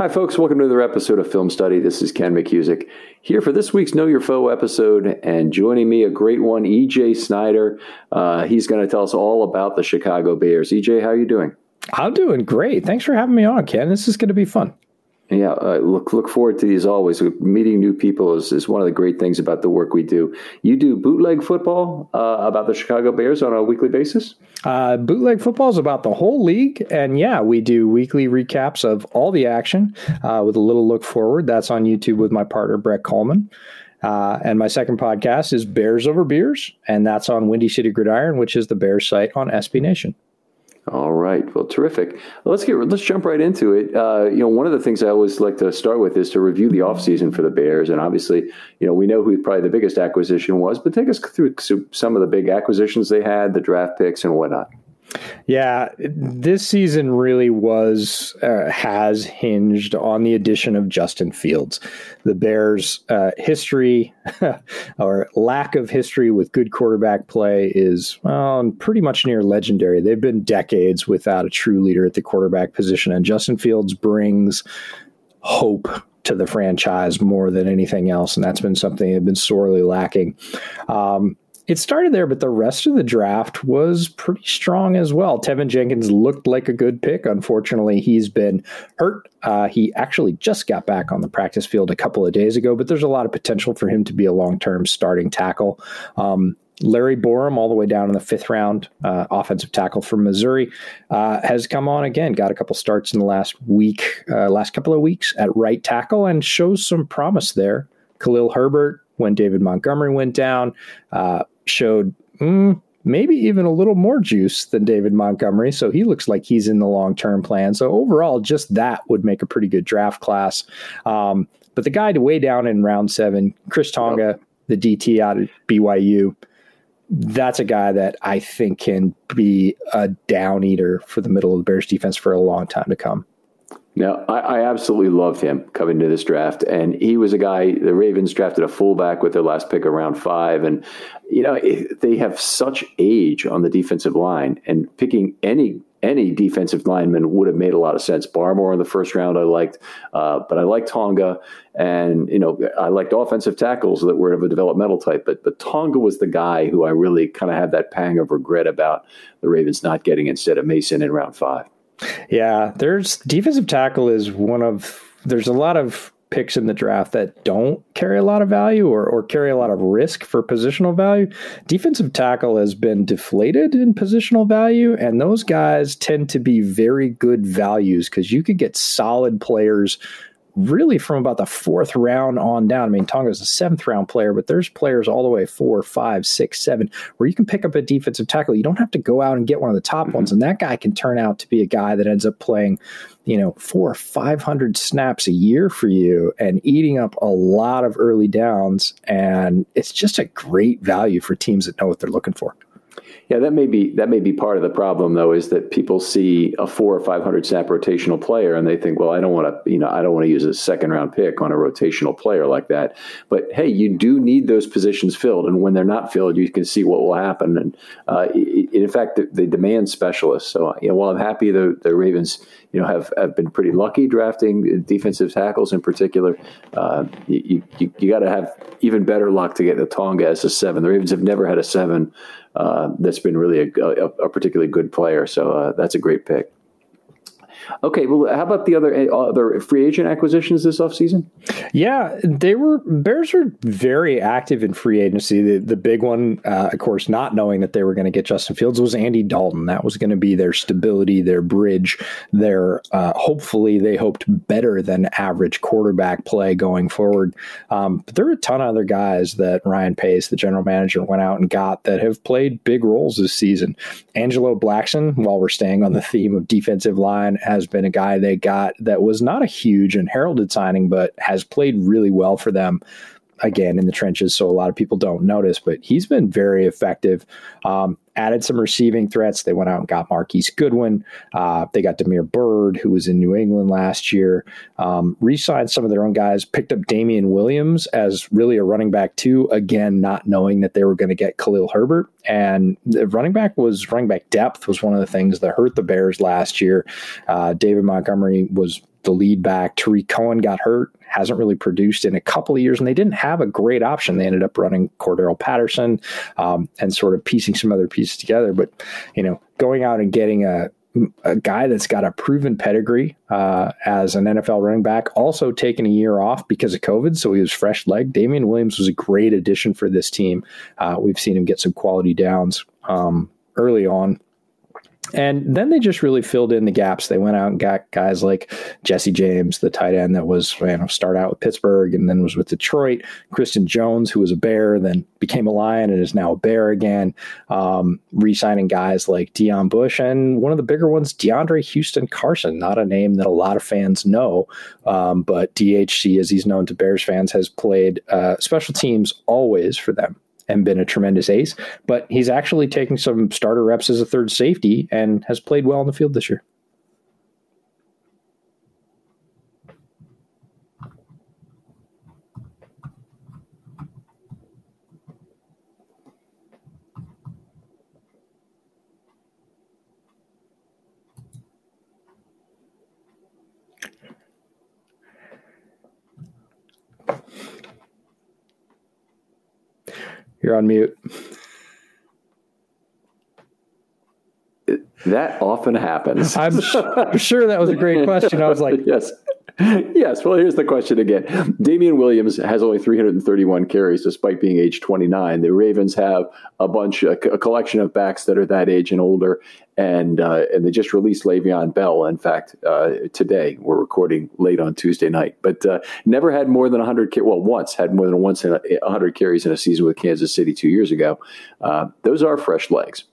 Hi, folks. Welcome to another episode of Film Study. This is Ken McKusick here for this week's Know Your Foe episode, and joining me, a great one, EJ Snyder. Uh, he's going to tell us all about the Chicago Bears. EJ, how are you doing? I'm doing great. Thanks for having me on, Ken. This is going to be fun. Yeah, uh, look look forward to these always. Meeting new people is, is one of the great things about the work we do. You do bootleg football uh, about the Chicago Bears on a weekly basis. Uh, bootleg football is about the whole league, and yeah, we do weekly recaps of all the action uh, with a little look forward. That's on YouTube with my partner Brett Coleman. Uh, and my second podcast is Bears Over Beers, and that's on Windy City Gridiron, which is the Bears site on SB Nation. All right. Well, terrific. let's get let's jump right into it. Uh, you know, one of the things I always like to start with is to review the offseason for the Bears, and obviously, you know, we know who probably the biggest acquisition was, but take us through some of the big acquisitions they had, the draft picks, and whatnot. Yeah, this season really was uh, has hinged on the addition of Justin Fields. The Bears' uh, history or lack of history with good quarterback play is well, pretty much near legendary. They've been decades without a true leader at the quarterback position, and Justin Fields brings hope to the franchise more than anything else, and that's been something they've been sorely lacking. Um, it started there, but the rest of the draft was pretty strong as well. Teven Jenkins looked like a good pick. Unfortunately, he's been hurt. Uh, he actually just got back on the practice field a couple of days ago, but there's a lot of potential for him to be a long term starting tackle. Um, Larry Borom, all the way down in the fifth round, uh, offensive tackle from Missouri, uh, has come on again. Got a couple starts in the last week, uh, last couple of weeks at right tackle, and shows some promise there. Khalil Herbert, when David Montgomery went down, uh, showed mm, maybe even a little more juice than David Montgomery. So he looks like he's in the long term plan. So overall, just that would make a pretty good draft class. Um, but the guy to way down in round seven, Chris Tonga, the DT out of BYU, that's a guy that I think can be a down eater for the middle of the Bears defense for a long time to come. Now, I, I, absolutely loved him coming to this draft. And he was a guy, the Ravens drafted a fullback with their last pick around five. And, you know, they have such age on the defensive line, and picking any any defensive lineman would have made a lot of sense. Barmore in the first round, I liked, uh, but I liked Tonga, and you know, I liked offensive tackles that were of a developmental type. But but Tonga was the guy who I really kind of had that pang of regret about the Ravens not getting instead of Mason in round five. Yeah, there's defensive tackle is one of there's a lot of picks in the draft that don't carry a lot of value or, or carry a lot of risk for positional value. Defensive tackle has been deflated in positional value, and those guys tend to be very good values because you could get solid players really from about the fourth round on down. I mean, Tonga's a seventh round player, but there's players all the way four, five, six, seven, where you can pick up a defensive tackle. You don't have to go out and get one of the top mm-hmm. ones, and that guy can turn out to be a guy that ends up playing, you know, four or five hundred snaps a year for you and eating up a lot of early downs. And it's just a great value for teams that know what they're looking for. Yeah, that may be that may be part of the problem though, is that people see a four or five hundred snap rotational player and they think, well, I don't want to, you know, I don't want to use a second round pick on a rotational player like that. But hey, you do need those positions filled, and when they're not filled, you can see what will happen. And uh, in fact, they demand specialists. So you know, while I'm happy the the Ravens, you know, have, have been pretty lucky drafting defensive tackles in particular, uh, you you, you got to have even better luck to get the Tonga as a seven. The Ravens have never had a seven that's been really a, a, a, particularly good player. So uh, that's a great pick. Okay, well, how about the other other free agent acquisitions this offseason? Yeah, they were Bears were very active in free agency. The, the big one, uh, of course, not knowing that they were going to get Justin Fields was Andy Dalton. That was going to be their stability, their bridge, their uh, hopefully they hoped better than average quarterback play going forward. Um, but there are a ton of other guys that Ryan Pace, the general manager, went out and got that have played big roles this season. Angelo Blackson, while we're staying on the theme of defensive line, has been a guy they got that was not a huge and heralded signing, but has played really well for them again in the trenches, so a lot of people don't notice, but he's been very effective. Um, added some receiving threats. They went out and got Marquise Goodwin. Uh, they got Damiere Byrd, who was in New England last year. Um, re-signed some of their own guys. Picked up Damien Williams as really a running back too. Again, not knowing that they were going to get Khalil Herbert. And the running back was running back depth was one of the things that hurt the Bears last year. Uh, David Montgomery was the lead back. Tarik Cohen got hurt, hasn't really produced in a couple of years, and they didn't have a great option. They ended up running Cordarrelle Patterson um, and sort of piecing some other pieces together. But, you know, going out and getting a a guy that's got a proven pedigree uh, as an NFL running back, also taking a year off because of COVID, so he was fresh leg. Damien Williams was a great addition for this team. Uh, we've seen him get some quality downs um, early on and then they just really filled in the gaps. They went out and got guys like Jesse James, the tight end that was you know start out with Pittsburgh and then was with Detroit. Christian Jones, who was a Bear, then became a Lion and is now a Bear again. Um, re-signing guys like Deon Bush and one of the bigger ones, DeAndre Houston Carson. Not a name that a lot of fans know, um, but DHC, as he's known to Bears fans, has played uh, special teams always for them and been a tremendous ace. But he's actually taking some starter reps as a third safety and has played well in the field this year. You're on mute. That often happens. I'm, I'm sure that was a great question. I was like, yes. yes. Well, here's the question again. Damien Williams has only 331 carries despite being age 29. The Ravens have a bunch, a, a collection of backs that are that age and older, and uh, and they just released Le'Veon Bell. In fact, uh, today we're recording late on Tuesday night, but uh, never had more than 100. Well, once had more than once in a, 100 carries in a season with Kansas City two years ago. Uh, those are fresh legs.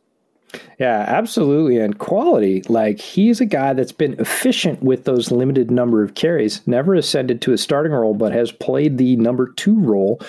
Yeah, absolutely. And quality, like he's a guy that's been efficient with those limited number of carries, never ascended to a starting role, but has played the number two role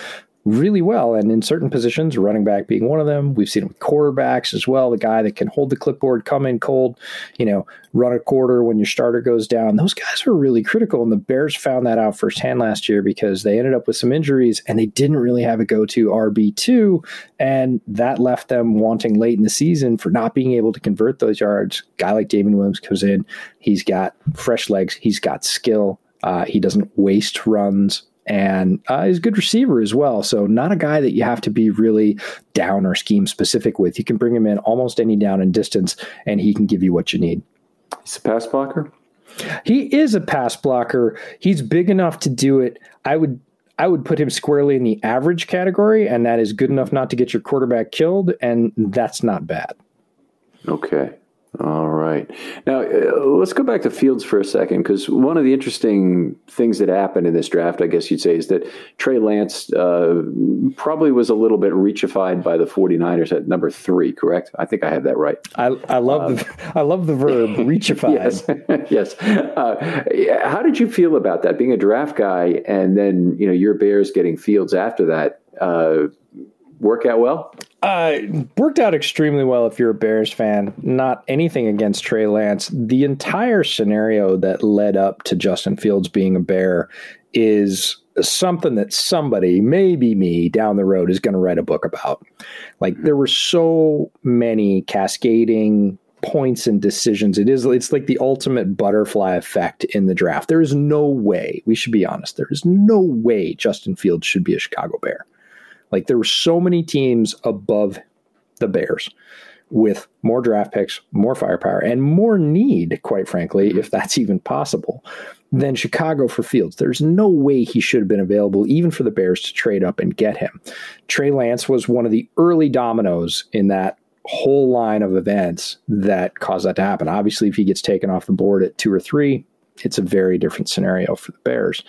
really well. And in certain positions, running back being one of them, we've seen it with quarterbacks as well. The guy that can hold the clipboard, come in cold, you know, run a quarter when your starter goes down. Those guys are really critical. And the Bears found that out firsthand last year because they ended up with some injuries and they didn't really have a go to RB2. And that left them wanting late in the season for not being able to convert those yards. Guy like Damien Williams comes in, he's got fresh legs, he's got skill. Uh, he doesn't waste runs and uh, he's a good receiver as well. So not a guy that you have to be really down or scheme specific with. You can bring him in almost any down and distance, and he can give you what you need. He's a pass blocker. He is a pass blocker. He's big enough to do it. I would I would put him squarely in the average category, and that is good enough not to get your quarterback killed, and that's not bad. Okay. All right. Now, uh, let's go back to Fields for a second, because one of the interesting things that happened in this draft, I guess you'd say, is that Trey Lance uh, probably was a little bit reachified by the 49ers at number three, correct? I think I have that right. I, I love um, the I love the verb reachified. yes. yes. Uh, how did you feel about that, being a draft guy, and then you know your Bears getting Fields after that? Uh, work out well? Uh, worked out extremely well if you're a Bears fan. Not anything against Trey Lance. The entire scenario that led up to Justin Fields being a Bear is something that somebody, maybe me, down the road is going to write a book about. Like there were so many cascading points and decisions. It is it's like the ultimate butterfly effect in the draft. There is no way, we should be honest, there is no way Justin Fields should be a Chicago Bear. Like there were so many teams above the Bears with more draft picks, more firepower, and more need, quite frankly, mm-hmm. if that's even possible, than Chicago for Fields. There's no way he should have been available, even for the Bears to trade up and get him. Trey Lance was one of the early dominoes in that whole line of events that caused that to happen. Obviously, if he gets taken off the board at two or three, it's a very different scenario for the Bears.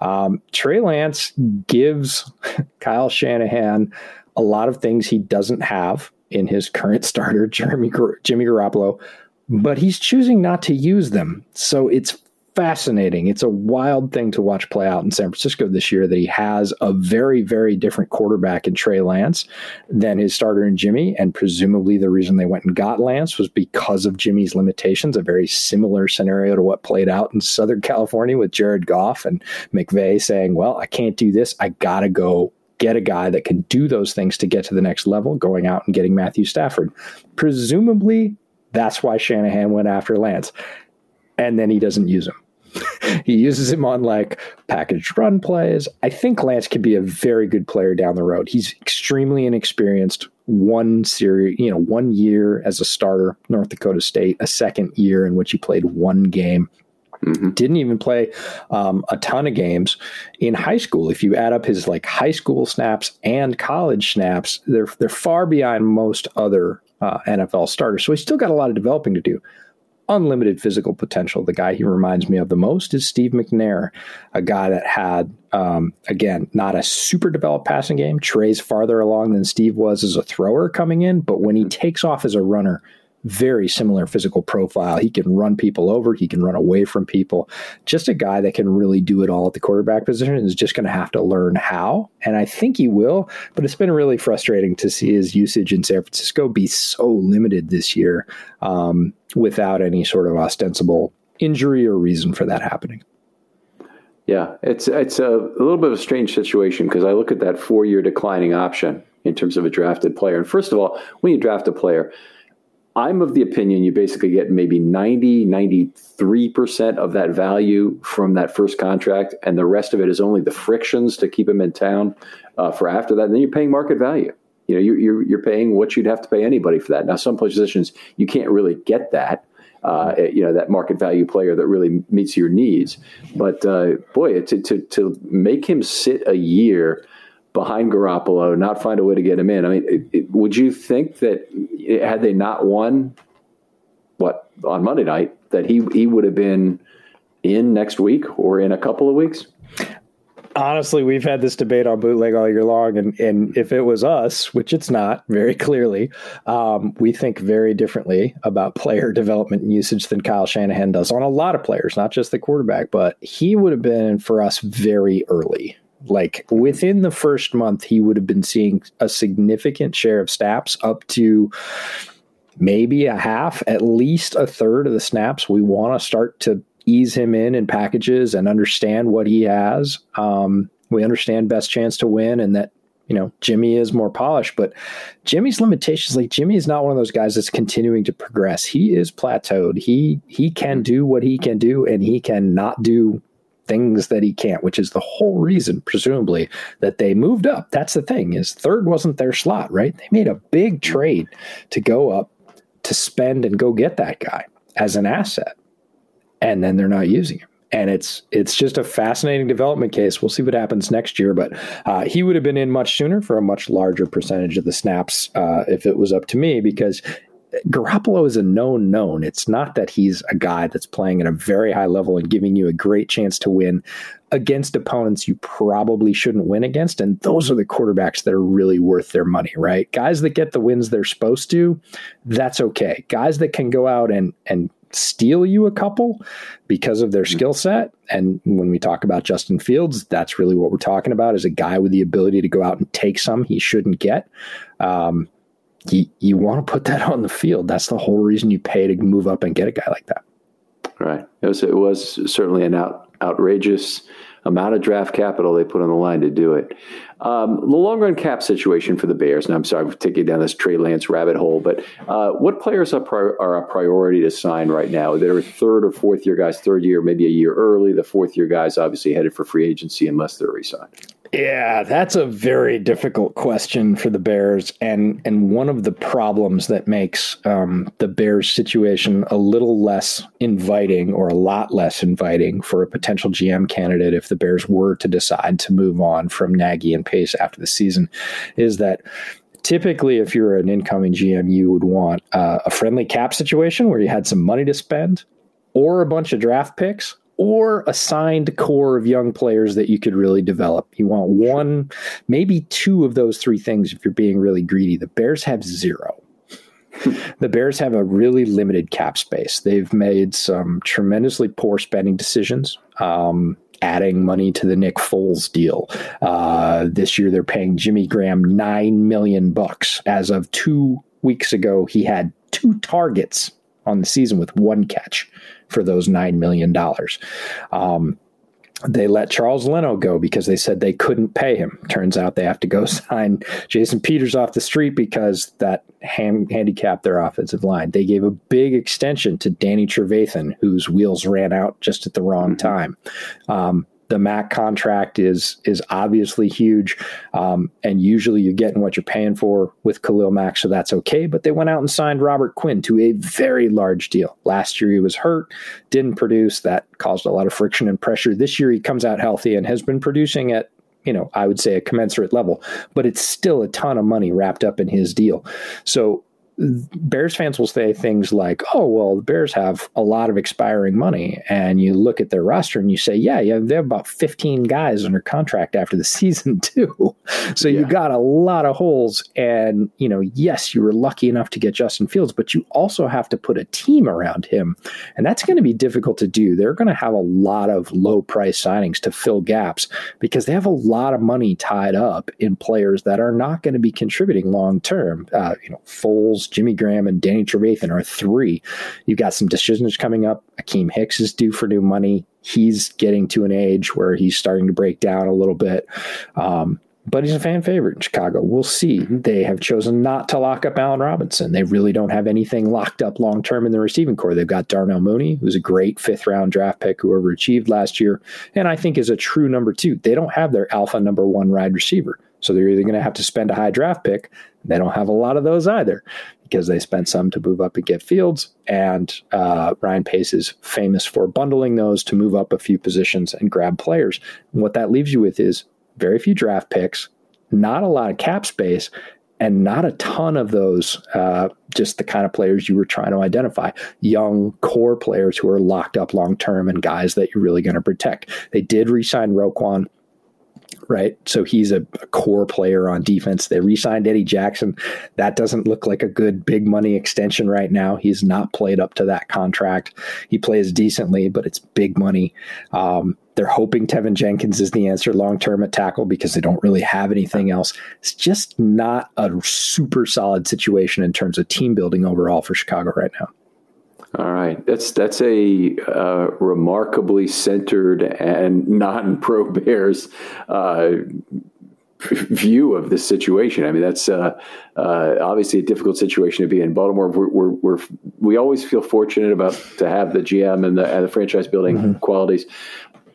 Um, Trey Lance gives Kyle Shanahan a lot of things he doesn't have in his current starter, Jeremy Jimmy Garoppolo, but he's choosing not to use them. So it's fascinating. It's a wild thing to watch play out in San Francisco this year that he has a very, very different quarterback in Trey Lance than his starter in Jimmy. And presumably the reason they went and got Lance was because of Jimmy's limitations, a very similar scenario to what played out in Southern California with Jared Goff and McVay saying, well, I can't do this. I got to go get a guy that can do those things to get to the next level, going out and getting Matthew Stafford. Presumably, that's why Shanahan went after Lance. And then he doesn't use him he uses him on like packaged run plays. I think Lance could be a very good player down the road. He's extremely inexperienced. One series, you know, one year as a starter, North Dakota State, a second year in which he played one game. Mm-hmm. Didn't even play um, a ton of games in high school. If you add up his like high school snaps and college snaps, they're they're far behind most other uh, NFL starters. So he's still got a lot of developing to do unlimited physical potential. The guy he reminds me of the most is Steve McNair, a guy that had, um, again, not a super developed passing game. Trey's farther along than Steve was as a thrower coming in, but when he takes off as a runner, very similar physical profile. He can run people over, he can run away from people. Just a guy that can really do it all at the quarterback position is just going to have to learn how. And I think he will, but it's been really frustrating to see his usage in San Francisco be so limited this year um, without any sort of ostensible injury or reason for that happening. Yeah, it's it's a, a little bit of a strange situation because I look at that four year declining option in terms of a drafted player. And first of all, when you draft a player, I'm of the opinion you basically get maybe 90, 93% of that value from that first contract, and the rest of it is only the frictions to keep him in town uh, for after that. And then you're paying market value. You know, you're, you're, you're paying what you'd have to pay anybody for that. Now, some positions you can't really get that. Uh, you know that market value player that really meets your needs, but uh, boy, to, to to make him sit a year behind Garoppolo, not find a way to get him in. I mean, it, it, would you think that had they not won, what on Monday night, that he he would have been in next week or in a couple of weeks? Honestly, we've had this debate on bootleg all year long, and, and if it was us, which it's not, very clearly, um, we think very differently about player development and usage than Kyle Shanahan does on a lot of players, not just the quarterback. But he would have been for us very early Like within the first month, he would have been seeing a significant share of snaps up to maybe a half, at least a third of the snaps. We want to start to ease him in in packages and understand what he has. Um, we understand best chance to win and that you know Jimmy is more polished, but Jimmy's limitations like Jimmy is not one of those guys that's continuing to progress. He is plateaued. He he can do what he can do, and he cannot do things that he can't, which is the whole reason, presumably, that they moved up. That's the thing is third wasn't their slot, right? They made a big trade to go up to spend and go get that guy as an asset, and then they're not using him and it's it's just a fascinating development case. We'll see what happens next year, but uh, he would have been in much sooner for a much larger percentage of the snaps uh, if it was up to me because. Garoppolo is a known known. It's not that he's a guy that's playing at a very high level and giving you a great chance to win against opponents you probably shouldn't win against. And those are the quarterbacks that are really worth their money, right? Guys that get the wins they're supposed to, that's okay. Guys that can go out and and steal you a couple because of their hmm. skill set. And when we talk about Justin Fields, that's really what we're talking about is a guy with the ability to go out and take some he shouldn't get. Um, you, you want to put that on the field. That's the whole reason you pay to move up and get a guy like that. Right. It was, it was certainly an out, outrageous amount of draft capital they put on the line to do it. Um, the long run cap situation for the Bears, and I'm sorry for taking down this Trey Lance rabbit hole, but uh, what players are, are a priority to sign right now? That are third or fourth year guys, third year, maybe a year early. The fourth year guys obviously headed for free agency unless they're re signed. Yeah, that's a very difficult question for the Bears, and and one of the problems that makes um, the Bears situation a little less inviting, or a lot less inviting, for a potential GM candidate if the Bears were to decide to move on from Nagy and Pace after the season, is that typically if you're an incoming GM, you would want uh, a friendly cap situation where you had some money to spend, or a bunch of draft picks or a signed core of young players that you could really develop. You want one, maybe two of those three things if you're being really greedy. The Bears have zero. the Bears have a really limited cap space. They've made some tremendously poor spending decisions. Um, adding money to the Nick Foles deal. Uh, this year, they're paying Jimmy Graham nine million bucks. As of two weeks ago, he had two targets on the season with one catch for those $9 million. Um, they let Charles Leno go because they said they couldn't pay him. Turns out they have to go sign Jason Peters off the street because that ham- handicapped their offensive line. They gave a big extension to Danny Trevathan, whose wheels ran out just at the wrong mm-hmm. time. Um, the Mack contract is is obviously huge, um, and usually you're getting what you're paying for with Khalil Mack, so that's okay. But they went out and signed Robert Quinn to a very large deal. Last year he was hurt, didn't produce. That caused a lot of friction and pressure. This year he comes out healthy and has been producing at you know I would say a commensurate level, but it's still a ton of money wrapped up in his deal. So Bears fans will say things like, "Oh, well, the Bears have a lot of expiring money," and you look at their roster and you say, "Yeah, yeah, they have about 15 guys under contract after the season too." so yeah. you got a lot of holes, and you know, yes, you were lucky enough to get Justin Fields, but you also have to put a team around him, and that's going to be difficult to do. They're going to have a lot of low price signings to fill gaps because they have a lot of money tied up in players that are not going to be contributing long term. Uh, you know, Foles. Jimmy Graham, and Danny Trevathan are three. You've got some decisions coming up. Akiem Hicks is due for new money. He's getting to an age where he's starting to break down a little bit. Um, but he's a fan favorite in Chicago. We'll see. They have chosen not to lock up Allen Robinson. They really don't have anything locked up long term in the receiving corps. They've got Darnell Mooney, who's a great fifth round draft pick who overachieved last year, and I think is a true number two. They don't have their alpha number one wide receiver. So they're either going to have to spend a high draft pick. They don't have a lot of those either because they spent some to move up and get Fields. And uh, Ryan Pace is famous for bundling those to move up a few positions and grab players. And what that leaves you with is very few draft picks, not a lot of cap space, and not a ton of those, uh, just the kind of players you were trying to identify. Young core players who are locked up long term and guys that you're really going to protect. They did re sign Roquan right? So he's a, a, core player on defense. They re signed Eddie Jackson. That doesn't look like a good big money extension right now. He's not played up to that contract. He plays decently, but it's big money. Um, they're hoping Teven Jenkins is the answer long term at tackle because they don't really have anything else. It's just not a super solid situation in terms of team building overall for Chicago right now. All right, that's that's a uh, remarkably centered and non-pro Bears uh, view of this situation. I mean, that's uh, uh, obviously a difficult situation to be in. Baltimore, we're, we're, we're, we always feel fortunate about to have the GM and the, and the franchise building mm-hmm. qualities.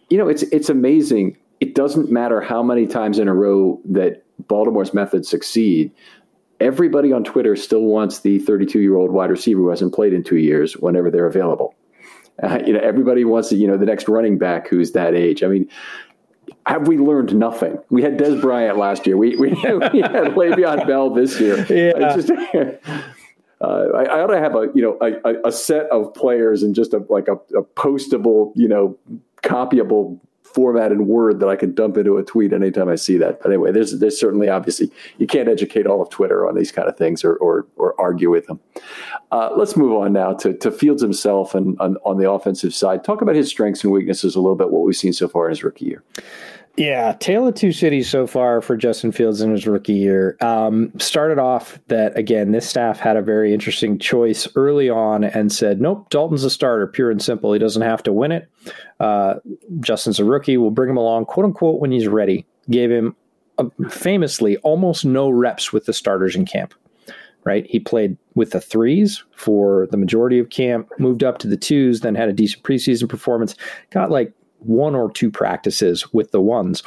You know, it's it's amazing. It doesn't matter how many times in a row that Baltimore's methods succeed everybody on Twitter still wants the 32 year old wide receiver who hasn't played in two years whenever they're available. Uh, you know, everybody wants to, you know the next running back who's that age. I mean, have we learned nothing? We had Dez Bryant last year. We we, we had Le'Veon Bell this year. Yeah. Just, uh, I, I, ought to have a you know a, a set of players and just a like a, a postable you know copyable format in Word that I can dump into a tweet anytime I see that. But anyway, there's there's certainly obviously you can't educate all of Twitter on these kind of things or or, or argue with them. Uh, let's move on now to, to Fields himself and on, on the offensive side. Talk about his strengths and weaknesses a little bit. What we've seen so far in his rookie year. Yeah, tale of two cities so far for Justin Fields in his rookie year. Um, started off that again, this staff had a very interesting choice early on and said, "Nope, Dalton's a starter, pure and simple. He doesn't have to win it. Uh, Justin's a rookie. We'll bring him along, quote unquote, when he's ready." Gave him famously almost no reps with the starters in camp. Right, he played with the threes for the majority of camp, moved up to the twos, then had a decent preseason performance. Got like one or two practices with the ones.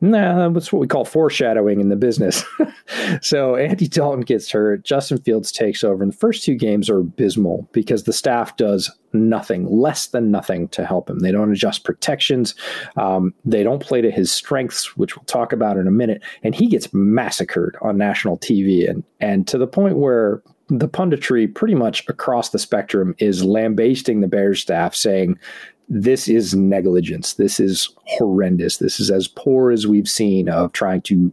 Nah, that's what we call foreshadowing in the business. so Andy Dalton gets hurt. Justin Fields takes over. And the first two games are abysmal because the staff does nothing, less than nothing to help him. They don't adjust protections. Um, they don't play to his strengths, which we'll talk about in a minute. And he gets massacred on national TV and, and to the point where the punditry pretty much across the spectrum is lambasting the Bears staff, saying this is negligence. This is horrendous. This is as poor as we've seen of trying to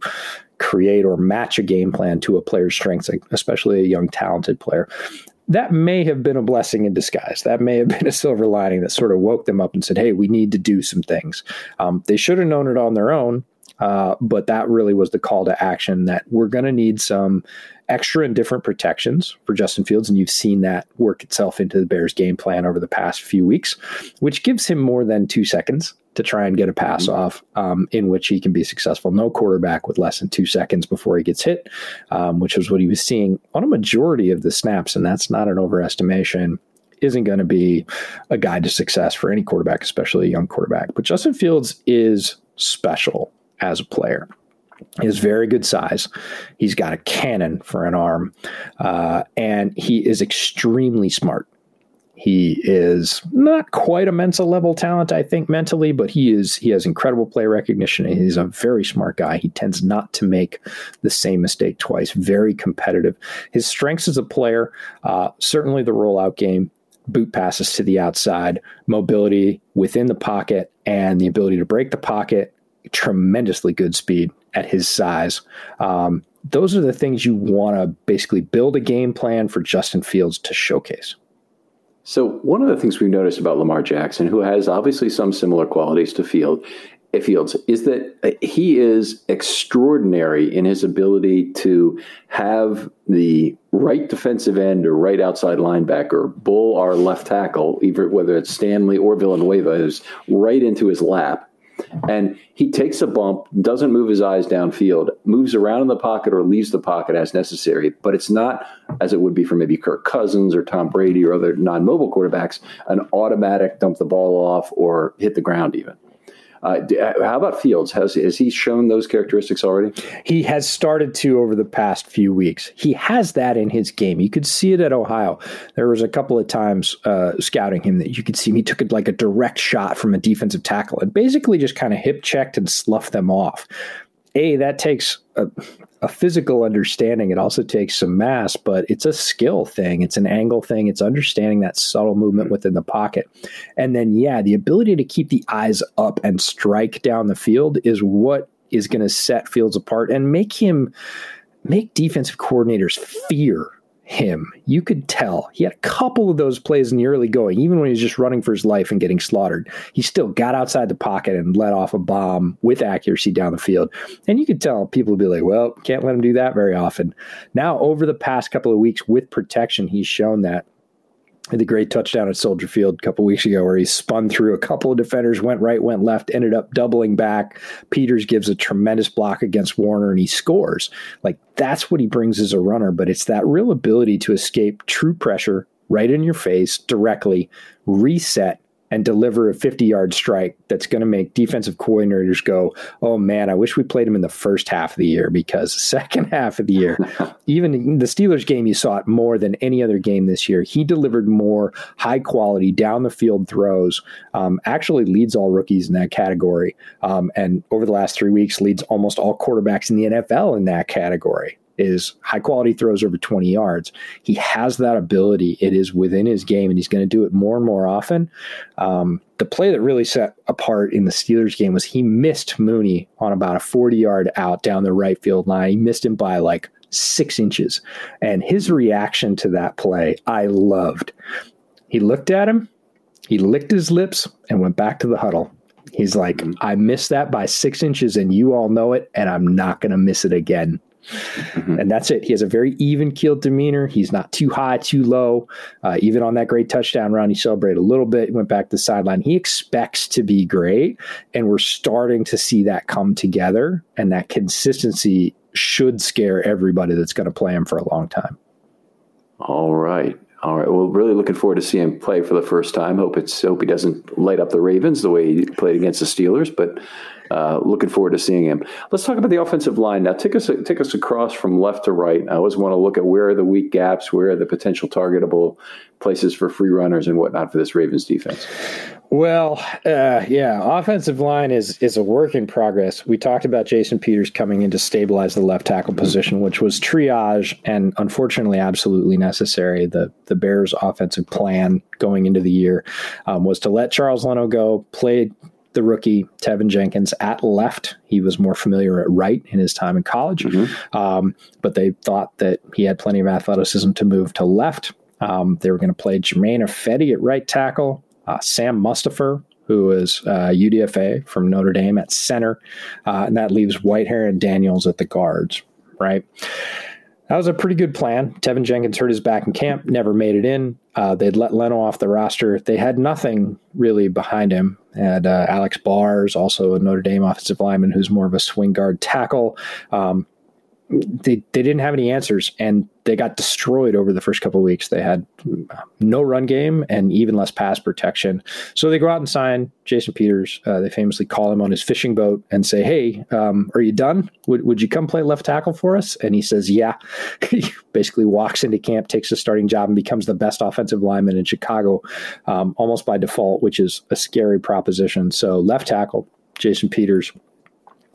create or match a game plan to a player's strengths, especially a young, talented player. That may have been a blessing in disguise. That may have been a silver lining that sort of woke them up and said, hey, we need to do some things. Um, they should have known it on their own, uh, but that really was the call to action that we're going to need some extra and different protections for Justin Fields. And you've seen that work itself into the Bears game plan over the past few weeks, which gives him more than two seconds to try and get a pass mm-hmm. off um, in which he can be successful. No quarterback with less than two seconds before he gets hit, um, which was what he was seeing on a majority of the snaps. And that's not an overestimation isn't going to be a guide to success for any quarterback, especially a young quarterback. But Justin Fields is special as a player. He has very good size. He's got a cannon for an arm, uh, and he is extremely smart. He is not quite a Mensa level talent, I think, mentally, but he is. He has incredible play recognition. He's a very smart guy. He tends not to make the same mistake twice. Very competitive. His strengths as a player, uh, certainly the rollout game, boot passes to the outside, mobility within the pocket, and the ability to break the pocket. Tremendously good speed at his size. Um, those are the things you want to basically build a game plan for Justin Fields to showcase. So, one of the things we've noticed about Lamar Jackson, who has obviously some similar qualities to Field, eh, Fields, is that uh, he is extraordinary in his ability to have the right defensive end or right outside linebacker bull our left tackle, either whether it's Stanley or Villanueva, is right into his lap and he takes a bump, doesn't move his eyes downfield, moves around in the pocket or leaves the pocket as necessary. But it's not, as it would be for maybe Kirk Cousins or Tom Brady or other non mobile quarterbacks, an automatic dump the ball off or hit the ground even. Uh, uh, how about Fields? Has has he shown those characteristics already? He has started to over the past few weeks. He has that in his game. You could see it at Ohio. There was a couple of times uh, scouting him that you could see him. He took it like a direct shot from a defensive tackle and basically just kind of hip checked and sloughed them off. A that takes a, a physical understanding. It also takes some mass, but it's a skill thing. It's an angle thing. It's understanding that subtle movement hmm. within the pocket. And then, yeah, the ability to keep the eyes up and strike down the field is what is going to set Fields apart and make him make defensive coordinators fear him. You could tell he had a couple of those plays in the early going, even when he was just running for his life and getting slaughtered. He still got outside the pocket and let off a bomb with accuracy down the field. And you could tell people would be like, well, can't let him do that very often. Now, over the past couple of weeks with protection, he's shown that the great touchdown at Soldier Field a couple weeks ago where he spun through a couple of defenders, went right, went left, ended up doubling back. Peters gives a tremendous block against Warner and he scores. Like that's what he brings as a runner, but it's that real ability to escape true pressure right in your face directly, reset, and deliver a 50 yard strike that's going to make defensive coordinators go, oh man, I wish we played him in the first half of the year because second half of the year, even in the Steelers game, you saw it more than any other game this year. He delivered more high quality down the field throws, um, actually leads all rookies in that category. Um, and over the last three weeks, leads almost all quarterbacks in the NFL in that category is high quality throws over 20 yards. He has that ability. It is within his game, and he's going to do it more and more often. Um, the play that really set apart in the Steelers game was he missed Mooney on about a 40 yard out down the right field line. He missed him by like six inches. And his reaction to that play, I loved. He looked at him, he licked his lips, and went back to the huddle. He's like, I missed that by six inches, and you all know it, and I'm not going to miss it again. Mm-hmm. And that's it. He has a very even keeled demeanor. He's not too high, too low. Uh, even on that great touchdown run, he celebrated a little bit, went back to the sideline. He expects to be great. And we're starting to see that come together. And that consistency should scare everybody that's going to play him for a long time. All right. All right. Well, really looking forward to seeing him play for the first time. Hope it's hope he doesn't light up the Ravens the way he played against the Steelers, but uh, looking forward to seeing him. Let's talk about the offensive line now. Take us take us across from left to right. I always want to look at where are the weak gaps, where are the potential targetable places for free runners and whatnot for this Ravens defense. Well, uh, yeah, offensive line is is a work in progress. We talked about Jason Peters coming in to stabilize the left tackle position, which was triage and unfortunately absolutely necessary. The the Bears' offensive plan going into the year um, was to let Charles Leno go, play the rookie Teven Jenkins at left. He was more familiar at right in his time in college, mm-hmm. um, but they thought that he had plenty of athleticism to move to left. Um, they were going to play Germain Ifedi at right tackle, uh, Sam Mustipher, who is uh, UDFA from Notre Dame at center, uh, and that leaves Whitehair and Daniels at the guards, right? That was a pretty good plan. Teven Jenkins hurt his back in camp, never made it in. Uh, they'd let Leno off the roster. They had nothing really behind him. Had uh, Alex Bars, also a Notre Dame offensive lineman who's more of a swing guard tackle. Um, they they didn't have any answers, and they got destroyed over the first couple weeks. They had no run game and even less pass protection. So they go out and sign Jason Peters. Uh, they famously call him on his fishing boat and say, "Hey, um, are you done? Would would you come play left tackle for us?" And he says, "Yeah." he basically walks into camp, takes a starting job, and becomes the best offensive lineman in Chicago, um, almost by default, which is a scary proposition. So left tackle, Jason Peters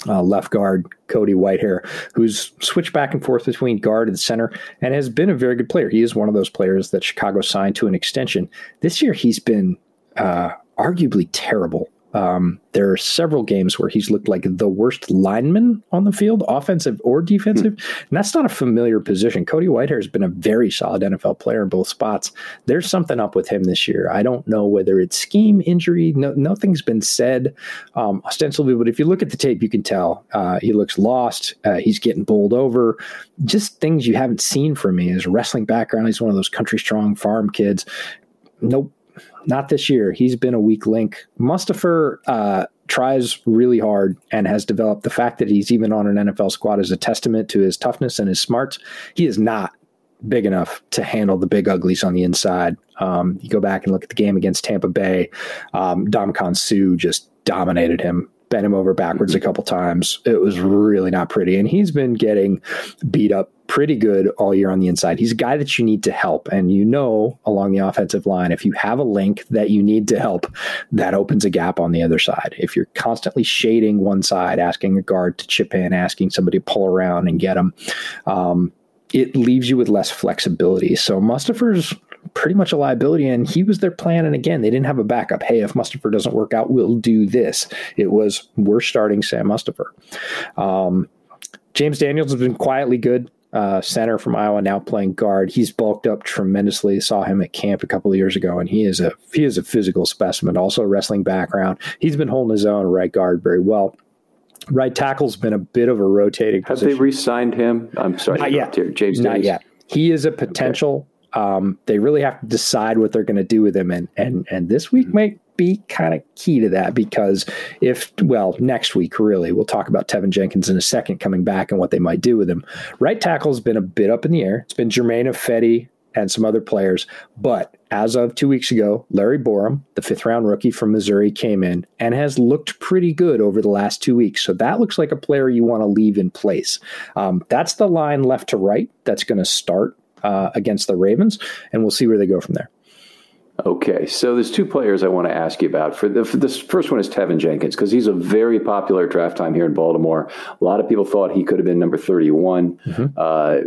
uh, left guard Cody Whitehair, who's switched back and forth between guard and center and has been a very good player. He is one of those players that Chicago signed to an extension. This year, he's been uh, arguably terrible um, there are several games where he's looked like the worst lineman on the field, offensive or defensive. And that's not a familiar position. Cody Whitehair has been a very solid NFL player in both spots. There's something up with him this year. I don't know whether it's scheme, injury, no, nothing's been said um, ostensibly, but if you look at the tape, you can tell uh, he looks lost. Uh, he's getting bowled over. Just things you haven't seen from me. His wrestling background, he's one of those country strong farm kids. Nope not this year. He's been a weak link. Mustipher uh, tries really hard and has developed the fact that he's even on an NFL squad is a testament to his toughness and his smarts. He is not big enough to handle the big uglies on the inside. Um, you go back and look at the game against Tampa Bay. Um, Ndamukong Suh just dominated him bent him over backwards a couple times. It was really not pretty. And he's been getting beat up pretty good all year on the inside. He's a guy that you need to help. And you know, along the offensive line, if you have a link that you need to help, that opens a gap on the other side. If you're constantly shading one side, asking a guard to chip in, asking somebody to pull around and get him, um, it leaves you with less flexibility. So Mustipher's pretty much a liability. And he was their plan. And again, they didn't have a backup. Hey, if Mustipher doesn't work out, we'll do this. It was we're starting Sam Mustipher. Um, James Daniels has been quietly good. Uh, center from Iowa now playing guard. He's bulked up tremendously. Saw him at camp a couple of years ago, and he is a he is a physical specimen. Also a wrestling background. He's been holding his own right guard very well. Right tackle's been a bit of a rotating. Have position. they re-signed him? I'm sorry, not yet. Here. James, not Davis. yet. He is a potential. Um, they really have to decide what they're going to do with him, and and and this week mm-hmm. might be kind of key to that because if, well, next week, really, we'll talk about Teven Jenkins in a second coming back and what they might do with him. Right tackle has been a bit up in the air. It's been Jermaine Ifedi and some other players. But as of two weeks ago, Larry Borum, the fifth round rookie from Missouri, came in and has looked pretty good over the last two weeks. So that looks like a player you want to leave in place. Um, that's the line left to right that's going to start uh, against the Ravens, and we'll see where they go from there. Okay, so there's two players I want to ask you about. For, the, for this first one is Teven Jenkins because he's a very popular draft time here in Baltimore. A lot of people thought he could have been number 31, mm-hmm. uh,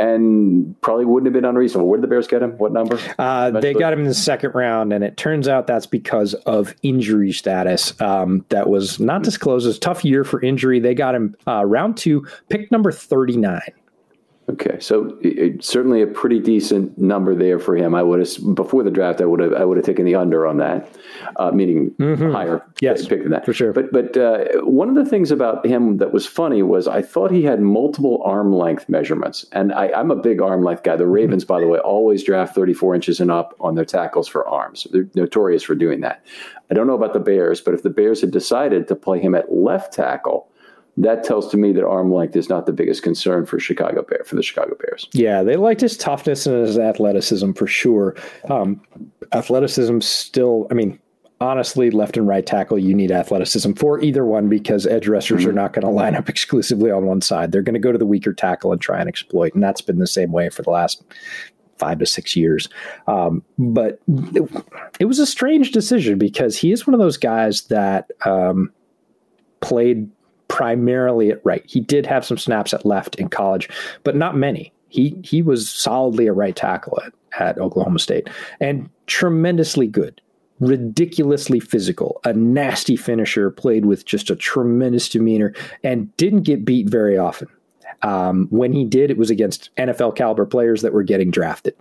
and probably wouldn't have been unreasonable. Where did the Bears get him? What number? Uh, they got him in the second round, and it turns out that's because of injury status. Um, that was not disclosed. It was a tough year for injury. They got him uh, round two, pick number 39. Okay, so it, certainly a pretty decent number there for him. I would have before the draft. I would have I would have taken the under on that, uh, meaning mm-hmm. higher yes, pick than that for sure. But but uh, one of the things about him that was funny was I thought he had multiple arm length measurements, and I, am a big arm length guy. The mm-hmm. Ravens, by the way, always draft 34 inches and up on their tackles for arms. They're notorious for doing that. I don't know about the Bears, but if the Bears had decided to play him at left tackle that tells to me that arm length is not the biggest concern for Chicago Bear for the Chicago Bears. Yeah, they liked his toughness and his athleticism for sure. Um, athleticism still, I mean, honestly, left and right tackle, you need athleticism for either one because edge rushers mm-hmm. are not going to line up exclusively on one side. They're going to go to the weaker tackle and try and exploit, and that's been the same way for the last five to six years. Um, but it, it, was a strange decision because he is one of those guys that um, played primarily at right. He did have some snaps at left in college, but not many. He he was solidly a right tackle at, at Oklahoma State and tremendously good ridiculously physical, a nasty finisher, played with just a tremendous demeanor, and didn't get beat very often. Um, when he did, it was against NFL caliber players that were getting drafted,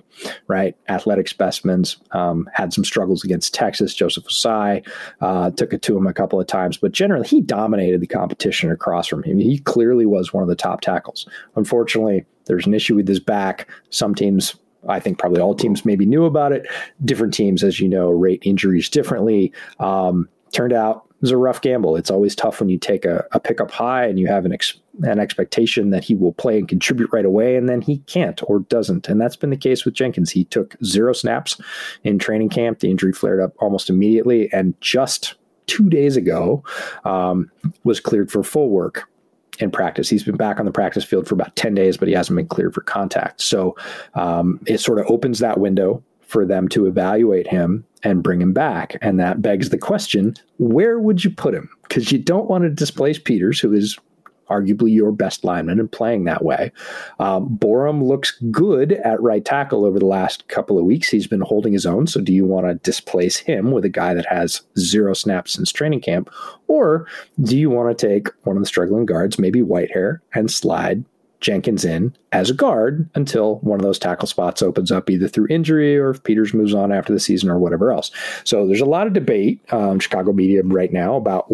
right? Athletic specimens. Um, had some struggles against Texas. Joseph Ossai uh, took it to him a couple of times, but generally he dominated the competition across from him. He clearly was one of the top tackles. Unfortunately, there's an issue with his back. Some teams I think probably all teams maybe knew about it. Different teams, as you know, rate injuries differently. Um, turned out it was a rough gamble. It's always tough when you take a, a pickup high and you have an, ex, an expectation that he will play and contribute right away, and then he can't or doesn't. And that's been the case with Jenkins. He took zero snaps in training camp. The injury flared up almost immediately, and just two days ago um, was cleared for full work in practice. He's been back on the practice field for about 10 days, but he hasn't been cleared for contact. So um, it sort of opens that window for them to evaluate him and bring him back. And that begs the question where would you put him? Because you don't want to displace Peters, who is arguably your best lineman and playing that way. Um, Borom looks good at right tackle over the last couple of weeks. He's been holding his own. So do you want to displace him with a guy that has zero snaps since training camp? Or do you want to take one of the struggling guards, maybe Whitehair, and slide Jenkins in as a guard until one of those tackle spots opens up either through injury or if Peters moves on after the season or whatever else. So there's a lot of debate, um, Chicago media right now, about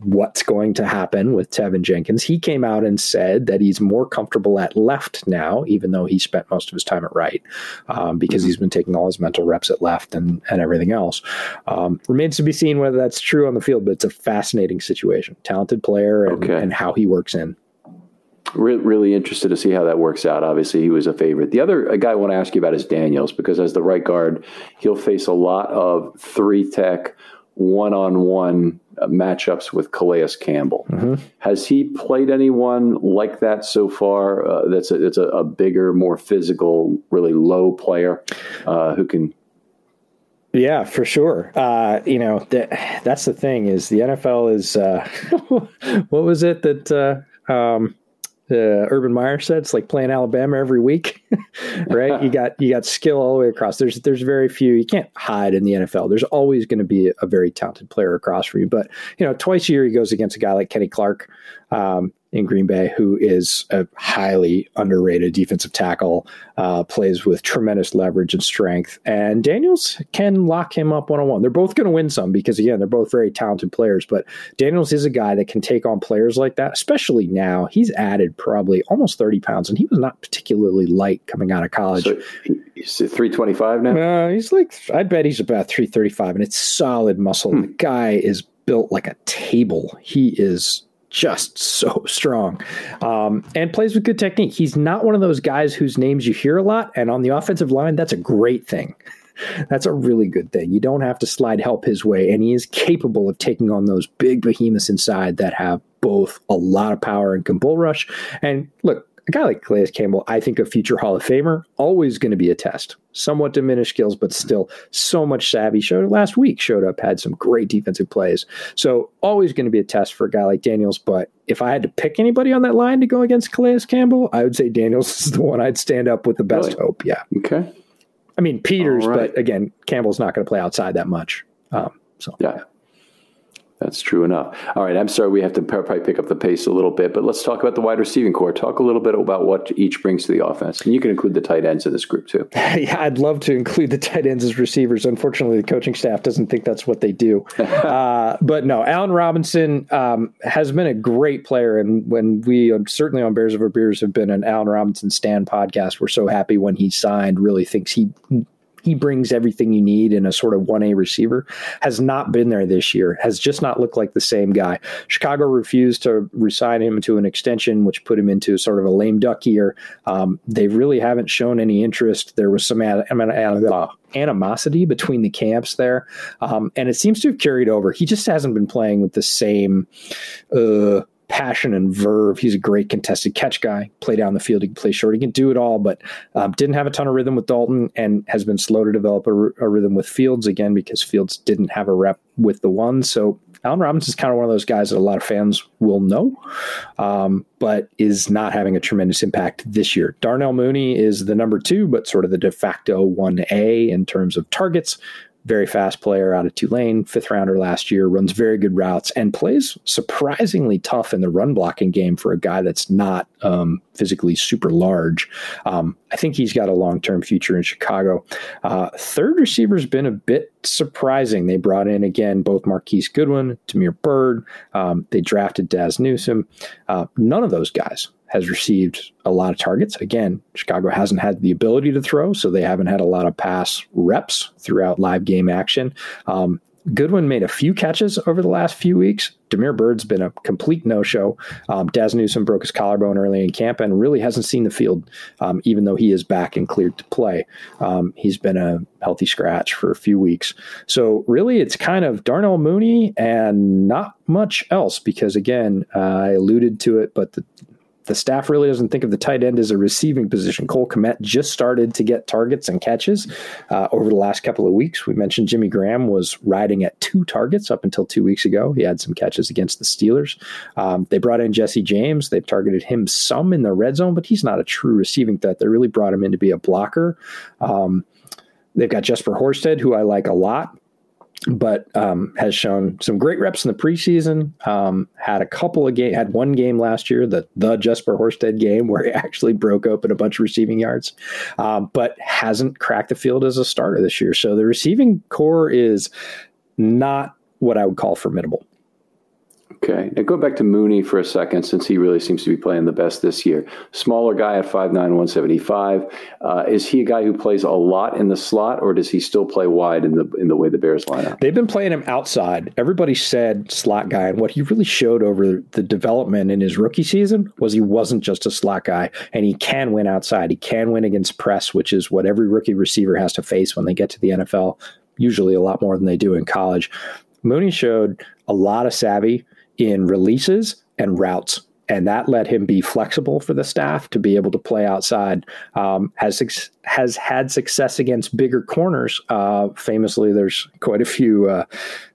what's going to happen with Teven Jenkins. He came out and said that he's more comfortable at left now, even though he spent most of his time at right, um, because he's been taking all his mental reps at left and, and everything else. Um, remains to be seen whether that's true on the field, but it's a fascinating situation. Talented player and, okay. and how he works in. Re- really interested to see how that works out. Obviously, he was a favorite. The other guy I want to ask you about is Daniels because as the right guard, he'll face a lot of three tech, one on one matchups with Calais Campbell. Mm-hmm. Has he played anyone like that so far? Uh, that's a, that's a, a, bigger, more physical, really low player uh, who can. Yeah, for sure. Uh, you know that that's the thing is the NFL is uh, what was it that uh, um, uh, Urban Meyer said it's like playing Alabama every week. right? You got you got skill all the way across. There's there's very few. You can't hide in the NFL. There's always going to be a very talented player across from you. But you know, twice a year he goes against a guy like Kenny Clark. Um, in Green Bay, who is a highly underrated defensive tackle, uh, plays with tremendous leverage and strength. And Daniels can lock him up one on one. They're both going to win some because, again, they're both very talented players. But Daniels is a guy that can take on players like that, especially now. He's added probably almost 30 pounds, and he was not particularly light coming out of college. So he's 325 now? Uh, he's like, I bet he's about 335, and it's solid muscle. Hmm. The guy is built like a table. He is just so strong um, and plays with good technique. He's not one of those guys whose names you hear a lot. And on the offensive line, that's a great thing. That's a really good thing. You don't have to slide help his way. And he is capable of taking on those big behemoths inside that have both a lot of power and can bull rush. And look, a guy like Calais Campbell, I think a future Hall of Famer, always going to be a test. Somewhat diminished skills, but still so much savvy. Showed last week, showed up, had some great defensive plays. So always going to be a test for a guy like Daniels. But if I had to pick anybody on that line to go against Calais Campbell, I would say Daniels is the one I'd stand up with the best really? hope. Yeah. Okay. I mean Peters, right. but again, Campbell's not going to play outside that much. Um, so yeah. That's true enough. All right, I'm sorry we have to probably pick up the pace a little bit, but let's talk about the wide receiving corps. Talk a little bit about what each brings to the offense, and you can include the tight ends in this group too. yeah, I'd love to include the tight ends as receivers. Unfortunately, the coaching staff doesn't think that's what they do. uh, but no, Allen Robinson um, has been a great player, and when we um, certainly on Bears of Over Beers have been an Allen Robinson stand podcast, we're so happy when he signed. Really thinks he he brings everything you need in a sort of 1A receiver, has not been there this year, has just not looked like the same guy. Chicago refused to resign him to an extension, which put him into sort of a lame duck year. Um, they really haven't shown any interest. There was some uh, animosity between the camps there, um, and it seems to have carried over. He just hasn't been playing with the same. Uh, passion and verve. He's a great contested catch guy. Play down the field, he can play short, he can do it all. But um, didn't have a ton of rhythm with Dalton, and has been slow to develop a, a, rhythm with Fields again because Fields didn't have a rep with the one. So Allen Robinson is kind of one of those guys that a lot of fans will know, um, but is not having a tremendous impact this year. Darnell Mooney is the number two, but sort of the de facto one A in terms of targets very fast player out of Tulane, fifth rounder last year, runs very good routes and plays surprisingly tough in the run blocking game for a guy that's not um, physically super large. Um, I think he's got a long term future in Chicago. Uh, third receiver's been a bit surprising. They brought in again both Marquise Goodwin, Damiere Byrd. Um, they drafted Dazz Newsome. Uh, none of those guys has received a lot of targets. Again, Chicago hasn't had the ability to throw, so they haven't had a lot of pass reps throughout live game action. Um, Goodwin made a few catches over the last few weeks. Damiere Byrd's been a complete no show. Um, Dazz Newsome broke his collarbone early in camp and really hasn't seen the field, um, even though he is back and cleared to play. Um, he's been a healthy scratch for a few weeks. So, really, it's kind of Darnell Mooney and not much else because, again, uh, I alluded to it, but the the staff really doesn't think of the tight end as a receiving position. Cole Kmet just started to get targets and catches uh, over the last couple of weeks. We mentioned Jimmy Graham was riding at two targets up until two weeks ago. He had some catches against the Steelers. Um, they brought in Jesse James. They've targeted him some in the red zone, but he's not a true receiving threat. They really brought him in to be a blocker. Um, they've got Jesper Horsted, who I like a lot but um, has shown some great reps in the preseason. Um, had a couple of game, had one game last year, the the Jesper Horsted game, where he actually broke open a bunch of receiving yards, um, but hasn't cracked the field as a starter this year. So the receiving corps is not what I would call formidable. Okay. Now go back to Mooney for a second, since he really seems to be playing the best this year. Smaller guy at 5'9", 175. Uh, is he a guy who plays a lot in the slot, or does he still play wide in the in the way the Bears line up? They've been playing him outside. Everybody said slot guy, and what he really showed over the development in his rookie season was he wasn't just a slot guy, and he can win outside. He can win against press, which is what every rookie receiver has to face when they get to the NFL. Usually, a lot more than they do in college. Mooney showed a lot of savvy in releases and routes. And that let him be flexible for the staff to be able to play outside. Um, has has had success against bigger corners. Uh, famously, there's quite a few uh,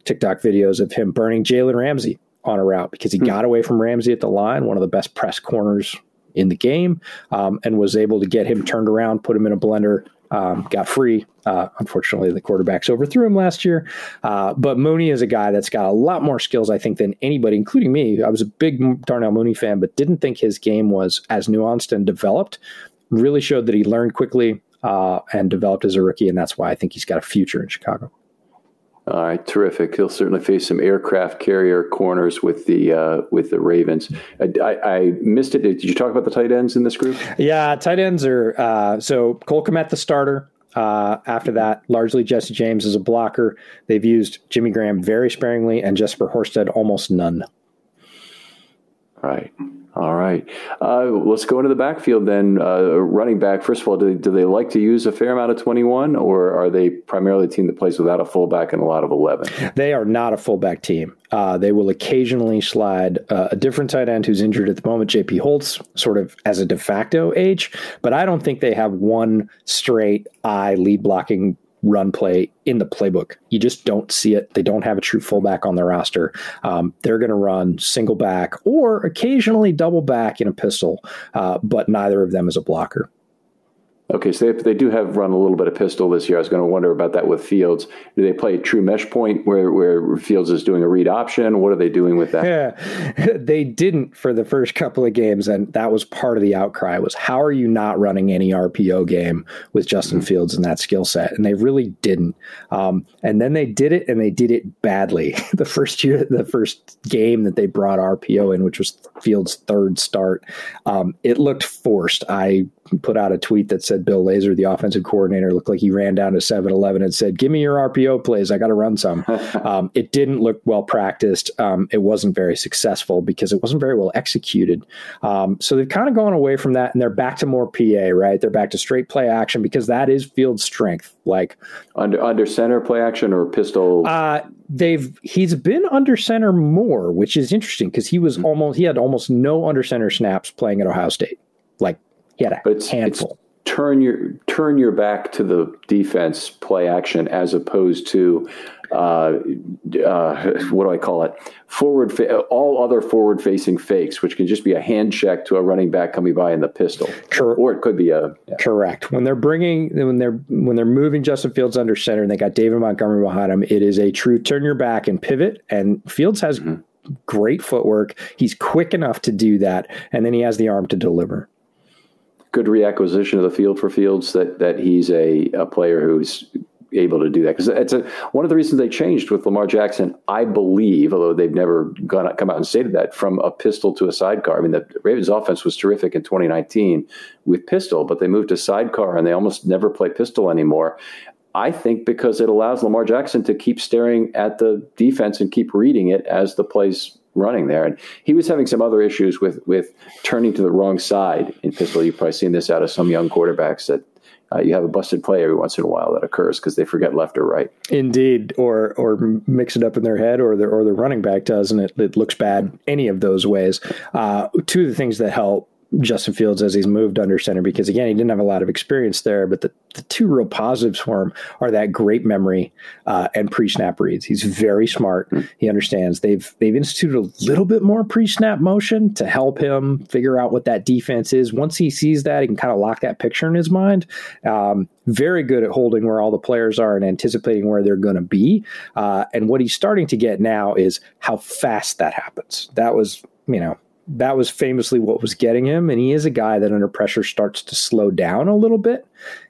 TikTok videos of him burning Jalen Ramsey on a route because he hmm. got away from Ramsey at the line, one of the best press corners in the game um, and was able to get him turned around, put him in a blender, um, got free. Uh, unfortunately, the quarterbacks overthrew him last year. Uh, but Mooney is a guy that's got a lot more skills, I think, than anybody, including me. I was a big Darnell Mooney fan, but didn't think his game was as nuanced and developed. Really showed that he learned quickly uh, and developed as a rookie, and that's why I think he's got a future in Chicago. All right, terrific. He'll certainly face some aircraft carrier corners with the uh, with the Ravens. I, I, I, missed it. Did you talk about the tight ends in this group? Yeah, tight ends are uh, so Cole Kmet, the starter. Uh, after that, largely Jesse James as a blocker. They've used Jimmy Graham very sparingly and Jesper Horsted almost none. Right. All right. Uh, let's go into the backfield then. Uh, running back, first of all, do they, do they like to use a fair amount of 21, or are they primarily a team that plays without a fullback and a lot of 11? They are not a fullback team. Uh, they will occasionally slide uh, a different tight end who's injured at the moment, JP Holtz, sort of as a de facto age, but I don't think they have one straight eye lead blocking run play in the playbook. You just don't see it. They don't have a true fullback on their roster. Um, they're going to run single back or occasionally double back in a pistol, uh, but neither of them is a blocker. Okay, so they, they do have run a little bit of pistol this year. I was going to wonder about that with Fields. Do they play a true mesh point where, where Fields is doing a read option? What are they doing with that? Yeah, they didn't for the first couple of games, and that was part of the outcry. Was how are you not running any RPO game with Justin mm-hmm. Fields and that skill set? And they really didn't. Um, and then they did it, and they did it badly. the first year, the first game that they brought RPO in, which was Fields' third start, um, it looked forced. I put out a tweet that said Bill Lazor, the offensive coordinator, looked like he ran down to 7 Eleven and said, Give me your RPO plays. I got to run some. um, it didn't look well practiced. Um, it wasn't very successful because it wasn't very well executed. Um, so they've kind of gone away from that and they're back to more PA, right? They're back to straight play action because that is field strength. Like under under center play action or pistol? Uh, they've he's been under center more, which is interesting because he was mm-hmm. almost he had almost no under center snaps playing at Ohio State. Like he had a but it's, handful. It's turn your turn your back to the defense play action as opposed to uh, uh, what do I call it? Forward, fa- all other forward facing fakes, which can just be a hand check to a running back coming by in the pistol, Cor- or it could be a yeah. correct. When they're bringing when they're when they're moving Justin Fields under center and they got David Montgomery behind him, it is a true turn your back and pivot. And Fields has. Mm-hmm. Great footwork. He's quick enough to do that, and then he has the arm to deliver good reacquisition of the field for Fields that that he's a, a player who's able to do that because it's a, one of the reasons they changed with Lamar Jackson, I believe, although they've never gone come out and stated that from a pistol to a sidecar. I mean, the Ravens offense was terrific in 2019 with pistol, but they moved to sidecar and they almost never play pistol anymore. I think because it allows Lamar Jackson to keep staring at the defense and keep reading it as the plays running there. And he was having some other issues with with turning to the wrong side in pistol. You've probably seen this out of some young quarterbacks that uh, you have a busted play every once in a while that occurs because they forget left or right. Indeed, or or mix it up in their head, or their or the running back does, and it, it looks bad any of those ways. Uh, two of the things that help Justin Fields as he's moved under center because again he didn't have a lot of experience there. But the, the two real positives for him are that great memory uh, and pre-snap reads. He's very smart. Mm-hmm. He understands. They've they've instituted a little bit more pre-snap motion to help him figure out what that defense is. Once he sees that, he can kind of lock that picture in his mind. Um, very good at holding where all the players are and anticipating where they're going to be. Uh, and what he's starting to get now is how fast that happens. That was you know that was famously what was getting him. And he is a guy that under pressure starts to slow down a little bit.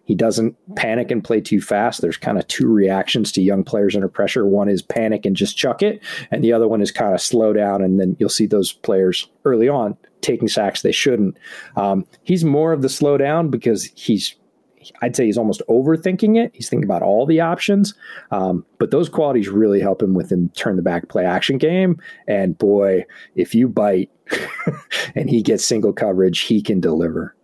He doesn't panic and play too fast. There's kind of two reactions to young players under pressure. One is panic and just chuck it, and the other one is kind of slow down. And then you'll see those players early on taking sacks they shouldn't. Um, he's more of the slow down because he's I'd say he's almost overthinking it. He's thinking about all the options. Um, but those qualities really help him with within turn the back play action game. And boy, if you bite and he gets single coverage, he can deliver.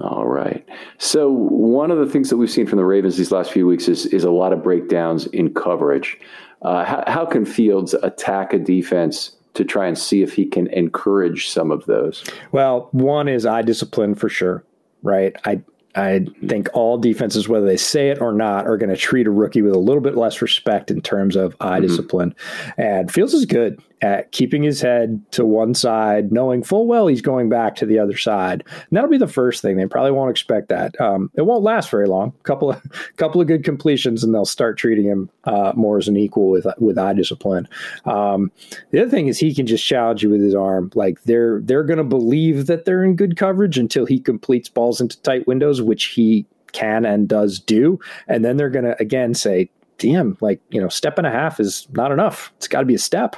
All right. So one of the things that we've seen from the Ravens these last few weeks is is a lot of breakdowns in coverage. Uh, how, how can Fields attack a defense to try and see if he can encourage some of those? Well, one is eye discipline for sure, right? I I think all defenses, whether they say it or not, are going to treat a rookie with a little bit less respect in terms of eye mm-hmm. discipline. And Fields is good. At keeping his head to one side, knowing full well he's going back to the other side. And that'll be the first thing. They probably won't expect that. Um, it won't last very long. Couple of couple of good completions, and they'll start treating him uh, more as an equal with with eye discipline. Um, the other thing is he can just challenge you with his arm. Like they're they're going to believe that they're in good coverage until he completes balls into tight windows, which he can and does do. And then they're going to again say, damn, like, you know, step and a half is not enough. It's got to be a step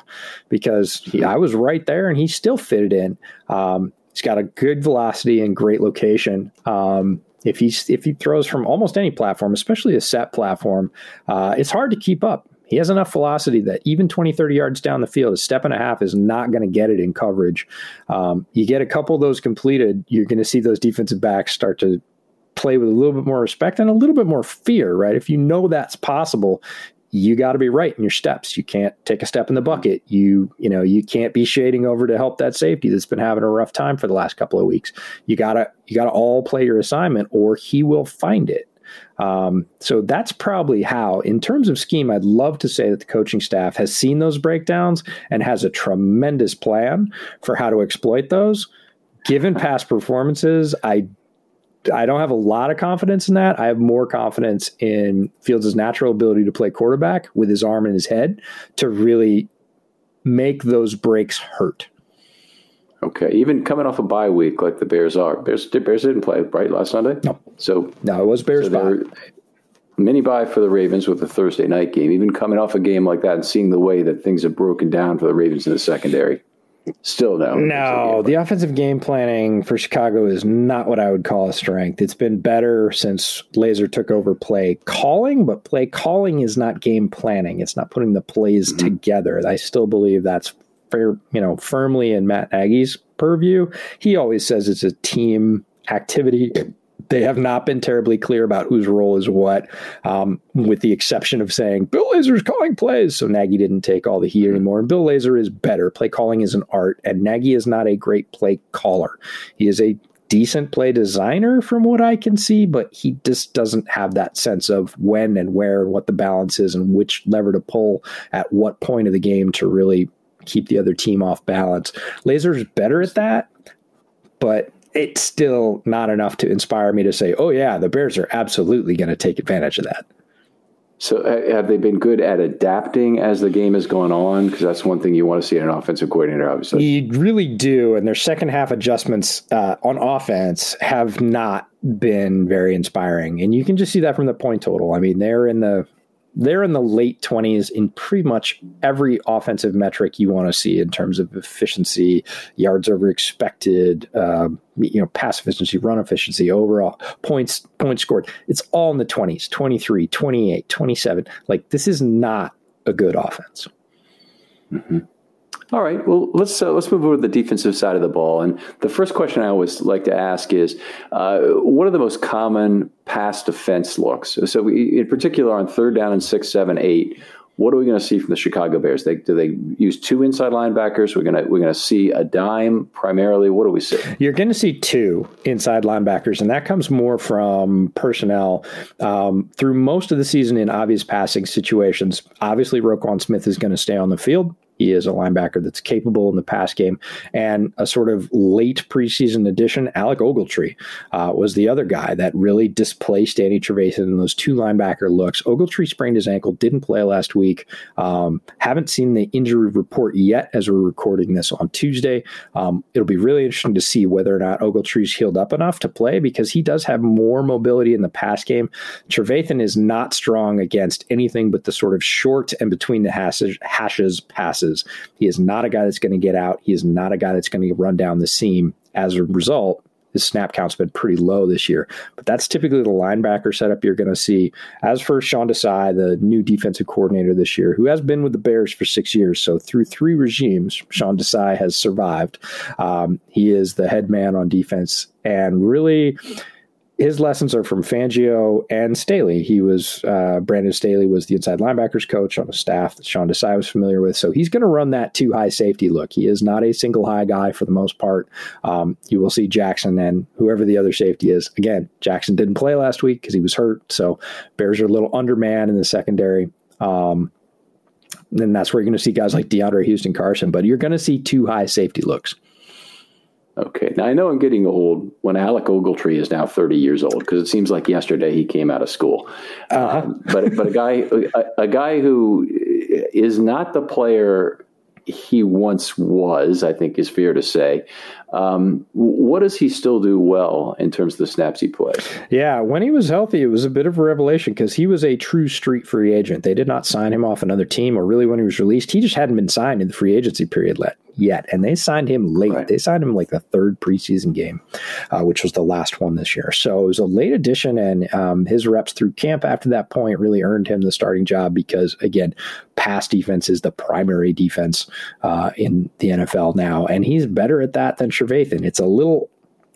because he, I was right there and he still fitted in. Um, he's got a good velocity and great location. Um, if he's if he throws from almost any platform, especially a set platform, uh, it's hard to keep up. He has enough velocity that even 20, 30 yards down the field, a step and a half is not going to get it in coverage. Um, you get a couple of those completed, you're going to see those defensive backs start to play with a little bit more respect and a little bit more fear, right? If you know that's possible, you got to be right in your steps. You can't take a step in the bucket. You, you know, you can't be shading over to help that safety that's been having a rough time for the last couple of weeks. You gotta, you gotta all play your assignment, or he will find it. Um, so that's probably how, in terms of scheme, I'd love to say that the coaching staff has seen those breakdowns and has a tremendous plan for how to exploit those. Given past performances, I I don't have a lot of confidence in that. I have more confidence in Fields' natural ability to play quarterback with his arm and his head to really make those breaks hurt. Okay, even coming off a bye week like the Bears are, Bears Bears didn't play right last Sunday. No, so no, it was Bears so bye. Mini bye for the Ravens with the Thursday night game. Even coming off a game like that and seeing the way that things have broken down for the Ravens in the secondary, Still no. No, the offensive game planning for Chicago is not what I would call a strength. It's been better since Lazor took over play calling, but play calling is not game planning. It's not putting the plays mm-hmm. together. I still believe that's fair, you know, firmly in Matt Nagy's purview. He always says it's a team activity they have not been terribly clear about whose role is what, um, with the exception of saying Bill Lazor's calling plays. So Nagy didn't take all the heat anymore. And Bill Lazor is better. Play calling is an art, and Nagy is not a great play caller. He is a decent play designer from what I can see, but he just doesn't have that sense of when and where and what the balance is and which lever to pull at what point of the game to really keep the other team off balance. Lazor's better at that, but it's still not enough to inspire me to say, oh, yeah, the Bears are absolutely going to take advantage of that. So, have they been good at adapting as the game has gone on? Because that's one thing you want to see in an offensive coordinator, obviously. You really do. And their second half adjustments uh, on offense have not been very inspiring. And you can just see that from the point total. I mean, they're in the they're in the late 20s in pretty much every offensive metric you want to see in terms of efficiency, yards over expected, um, you know, pass efficiency, run efficiency, overall points points scored. It's all in the 20s, 23, 28, 27. Like this is not a good offense. Mm-hmm. All right. Well, let's uh, let's move over to the defensive side of the ball. And the first question I always like to ask is, uh, what are the most common pass defense looks? So, we, in particular, on third down and six, seven, eight, what are we going to see from the Chicago Bears? They, do they use two inside linebackers? We're gonna we're gonna see a dime primarily. What do we see? You're going to see two inside linebackers, and that comes more from personnel um, through most of the season in obvious passing situations. Obviously, Roquan Smith is going to stay on the field. He is a linebacker that's capable in the pass game. And a sort of late preseason addition, Alec Ogletree, uh, was the other guy that really displaced Danny Trevathan in those two linebacker looks. Ogletree sprained his ankle, didn't play last week. Um, haven't seen the injury report yet as we're recording this on Tuesday. Um, it'll be really interesting to see whether or not Ogletree's healed up enough to play because he does have more mobility in the pass game. Trevathan is not strong against anything but the sort of short and between the hashes, hashes passes passes. He is not a guy that's going to get out. He is not a guy that's going to run down the seam. As a result, his snap count's been pretty low this year. But that's typically the linebacker setup you're going to see. As for Sean Desai, the new defensive coordinator this year, who has been with the Bears for six years, so through three regimes, Sean Desai has survived. Um, he is the head man on defense and really his lessons are from Fangio and Staley. He was uh, Brandon Staley was the inside linebackers coach on a staff that Sean Desai was familiar with. So he's going to run that two high safety look. He is not a single high guy for the most part. Um, you will see Jackson and whoever the other safety is. Again, Jackson didn't play last week because he was hurt. So Bears are a little underman in the secondary. Um, and that's where you're going to see guys like DeAndre Houston Carson, but you're going to see two high safety looks. Okay. Now I know I'm getting old when Alec Ogletree is now 30 years old because it seems like yesterday he came out of school. Uh-huh. Um, but but a guy a, a, guy who is not the player he once was, I think is fair to say. Um, what does he still do well in terms of the snaps he plays? Yeah, when he was healthy, it was a bit of a revelation because he was a true street free agent. They did not sign him off another team, or really when he was released, he just hadn't been signed in the free agency period yet. And they signed him late. Right. They signed him like the third preseason game, uh, which was the last one this year. So it was a late addition, and um, his reps through camp after that point really earned him the starting job because, again, pass defense is the primary defense uh, in the NFL now. And he's better at that than Trevathan. It's a little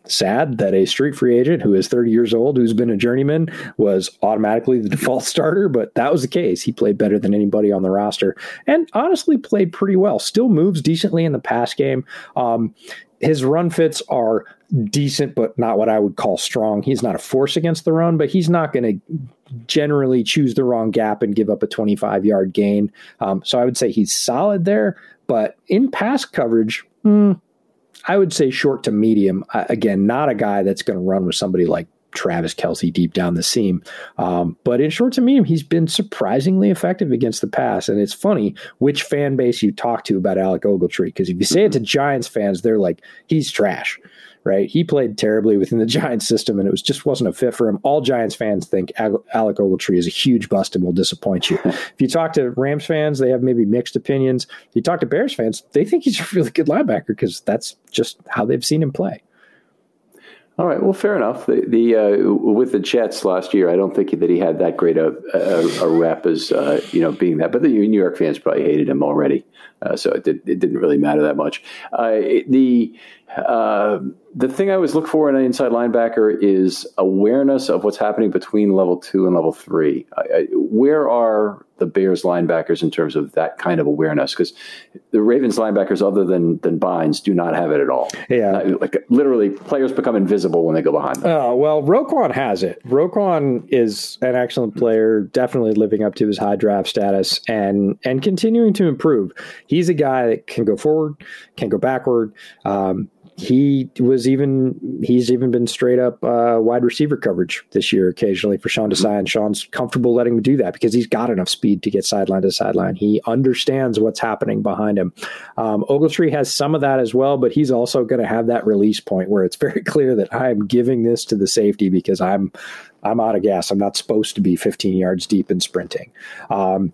sad that a street free agent who is 30 years old, who's been a journeyman, was automatically the default starter, but that was the case. He played better than anybody on the roster and honestly played pretty well. Still moves decently in the pass game. Um, his run fits are decent, but not what I would call strong. He's not a force against the run, but he's not going to generally choose the wrong gap and give up a 25 yard gain. Um, so I would say he's solid there, but in pass coverage, mm, I would say short to medium. again, not a guy that's going to run with somebody like Travis Kelce deep down the seam. Um, but in short to medium, he's been surprisingly effective against the pass. And it's funny which fan base you talk to about Alec Ogletree, because if you say it to Giants fans, they're like, he's trash right? He played terribly within the Giants system, and it was just wasn't a fit for him. All Giants fans think Alec Ogletree is a huge bust and will disappoint you. if you talk to Rams fans, they have maybe mixed opinions. If you talk to Bears fans, they think he's a really good linebacker because that's just how they've seen him play. All right. Well, fair enough. The, the uh, with the Jets last year, I don't think that he had that great a, a, a rep as uh, you know being that. But the New York fans probably hated him already, uh, so it, did, it didn't really matter that much. Uh, the uh, the thing I always look for in an inside linebacker is awareness of what's happening between level two and level three. I, I, where are the Bears linebackers in terms of that kind of awareness? Because the Ravens linebackers, other than than Bynes, do not have it at all. Yeah, uh, like literally, players become invisible when they go behind them. Oh well, Roquan has it. Roquan is an excellent player, definitely living up to his high draft status and and continuing to improve. He's a guy that can go forward, can go backward. Um, he was even he's even been straight up uh, wide receiver coverage this year occasionally for Sean Desai, and Sean's comfortable letting him do that because he's got enough speed to get sideline to sideline. He understands what's happening behind him. Um, Ogletree has some of that as well, but he's also going to have that release point where it's very clear that I am giving this to the safety because I'm I'm out of gas. I'm not supposed to be 15 yards deep and sprinting. Um,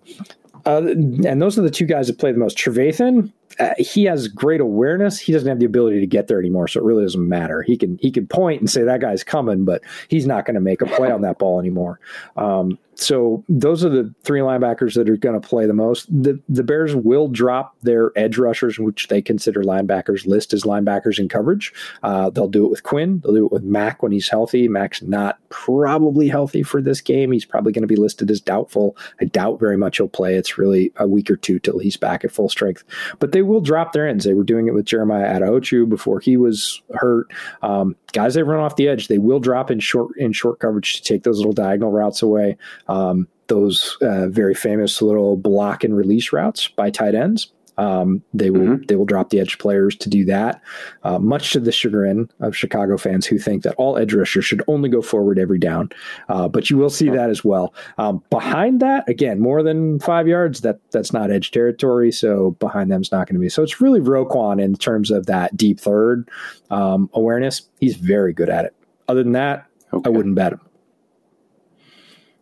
uh, and those are the two guys that play the most. Trevathan, uh, he has great awareness. He doesn't have the ability to get there anymore, so it really doesn't matter. He can he can point and say that guy's coming, but he's not going to make a play on that ball anymore. Um, so those are the three linebackers that are going to play the most. The the Bears will drop their edge rushers, which they consider linebackers, list as linebackers in coverage. Uh, they'll do it with Quinn. They'll do it with Mack when he's healthy. Mack's not probably healthy for this game. He's probably going to be listed as doubtful. I doubt very much he'll play. It's really a week or two till he's back at full strength. But they will drop their ends. They were doing it with Jeremiah Attaochu before he was hurt. Um, guys they run off the edge, they will drop in short in short coverage to take those little diagonal routes away. Um, those uh, very famous little block and release routes by tight ends. Um, they will mm-hmm. they will drop the edge players to do that, uh, much to the chagrin of Chicago fans who think that all edge rushers should only go forward every down. Uh, but you will see that as well. Um, behind that, again, more than five yards, that that's not edge territory. So behind them is not going to be. So it's really Roquan in terms of that deep third um, awareness. He's very good at it. Other than that, okay. I wouldn't bet him.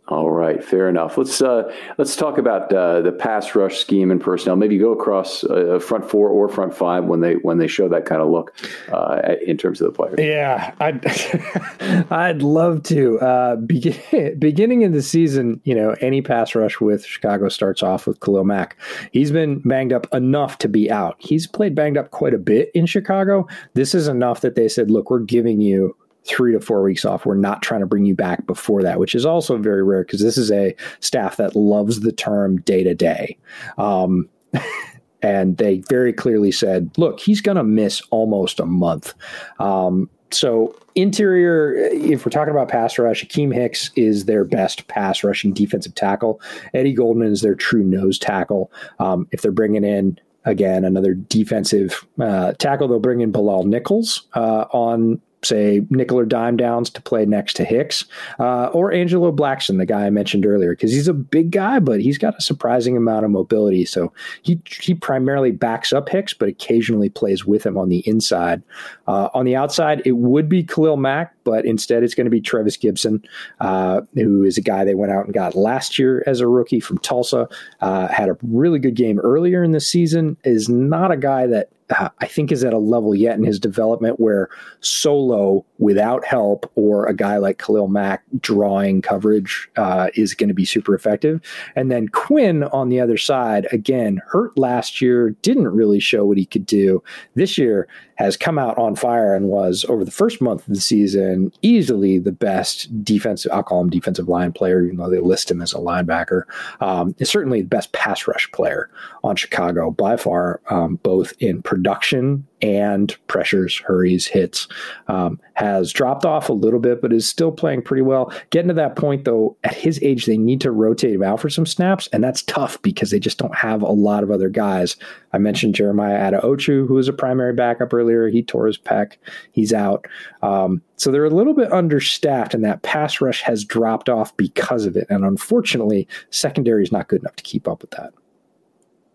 All right, fair enough. Let's uh, let's talk about uh, the pass rush scheme and personnel. Maybe go across uh, front four or front five when they when they show that kind of look uh, in terms of the players. Yeah, I'd I'd love to. Uh, begin, beginning in the season, you know, any pass rush with Chicago starts off with Khalil Mack. He's been banged up enough to be out. He's played banged up quite a bit in Chicago. This is enough that they said, "Look, we're giving you." Three to four weeks off. We're not trying to bring you back before that, which is also very rare because this is a staff that loves the term day to day. And they very clearly said, look, he's going to miss almost a month. Um, so interior, if we're talking about pass rush, Akiem Hicks is their best pass rushing defensive tackle. Eddie Goldman is their true nose tackle. Um, if they're bringing in again another defensive uh, tackle, they'll bring in Bilal Nichols uh, on say nickel or dime downs to play next to Hicks, uh, or Angelo Blackson, the guy I mentioned earlier, because he's a big guy, but he's got a surprising amount of mobility. So he he primarily backs up Hicks, but occasionally plays with him on the inside. Uh, on the outside, it would be Khalil Mack, but instead it's going to be Trevis Gipson, uh, who is a guy they went out and got last year as a rookie from Tulsa. Uh, had a really good game earlier in the season. Is not a guy that uh, I think is at a level yet in his development where solo without help or a guy like Khalil Mack drawing coverage uh, is going to be super effective. And then Quinn on the other side, again, hurt last year, didn't really show what he could do. This year has come out on fire and was over the first month of the season easily the best defensive. I'll call him defensive line player, even though they list him as a linebacker. Um, is certainly the best pass rush player on Chicago by far, um, both in production and pressures, hurries, hits. Um, has dropped off a little bit, but is still playing pretty well. Getting to that point, though, at his age, they need to rotate him out for some snaps, and that's tough because they just don't have a lot of other guys. I mentioned Jeremiah Attaochu, who was a primary backup earlier. He tore his pec. He's out. Um, so they're a little bit understaffed, and that pass rush has dropped off because of it. And unfortunately, secondary is not good enough to keep up with that.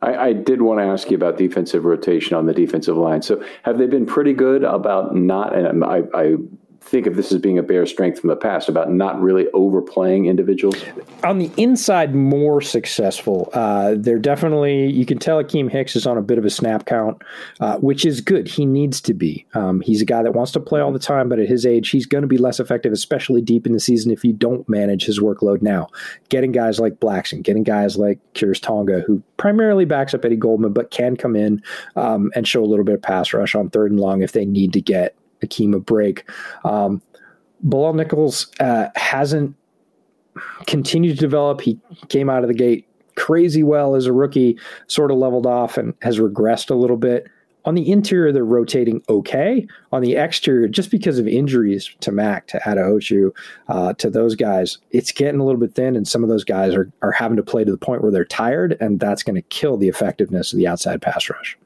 I, I, did want to ask you about defensive rotation on the defensive line. So, have they been pretty good about not? And I, I think of this as being a bear strength from the past about not really overplaying individuals? On the inside, more successful. Uh, they're definitely, you can tell Akiem Hicks is on a bit of a snap count, uh, which is good. He needs to be. Um, he's a guy that wants to play all the time, but at his age, he's going to be less effective, especially deep in the season if you don't manage his workload now. Getting guys like Blackson, getting guys like Khyiris Tonga, who primarily backs up Eddie Goldman, but can come in um, and show a little bit of pass rush on third and long if they need to get Akiem a break. Um, Bilal Nichols uh, hasn't continued to develop. He came out of the gate crazy well as a rookie, sort of leveled off and has regressed a little bit. On the interior, they're rotating okay. On the exterior, just because of injuries to Mack, to Attaochu, uh, to those guys, it's getting a little bit thin, and some of those guys are, are having to play to the point where they're tired, and that's going to kill the effectiveness of the outside pass rush.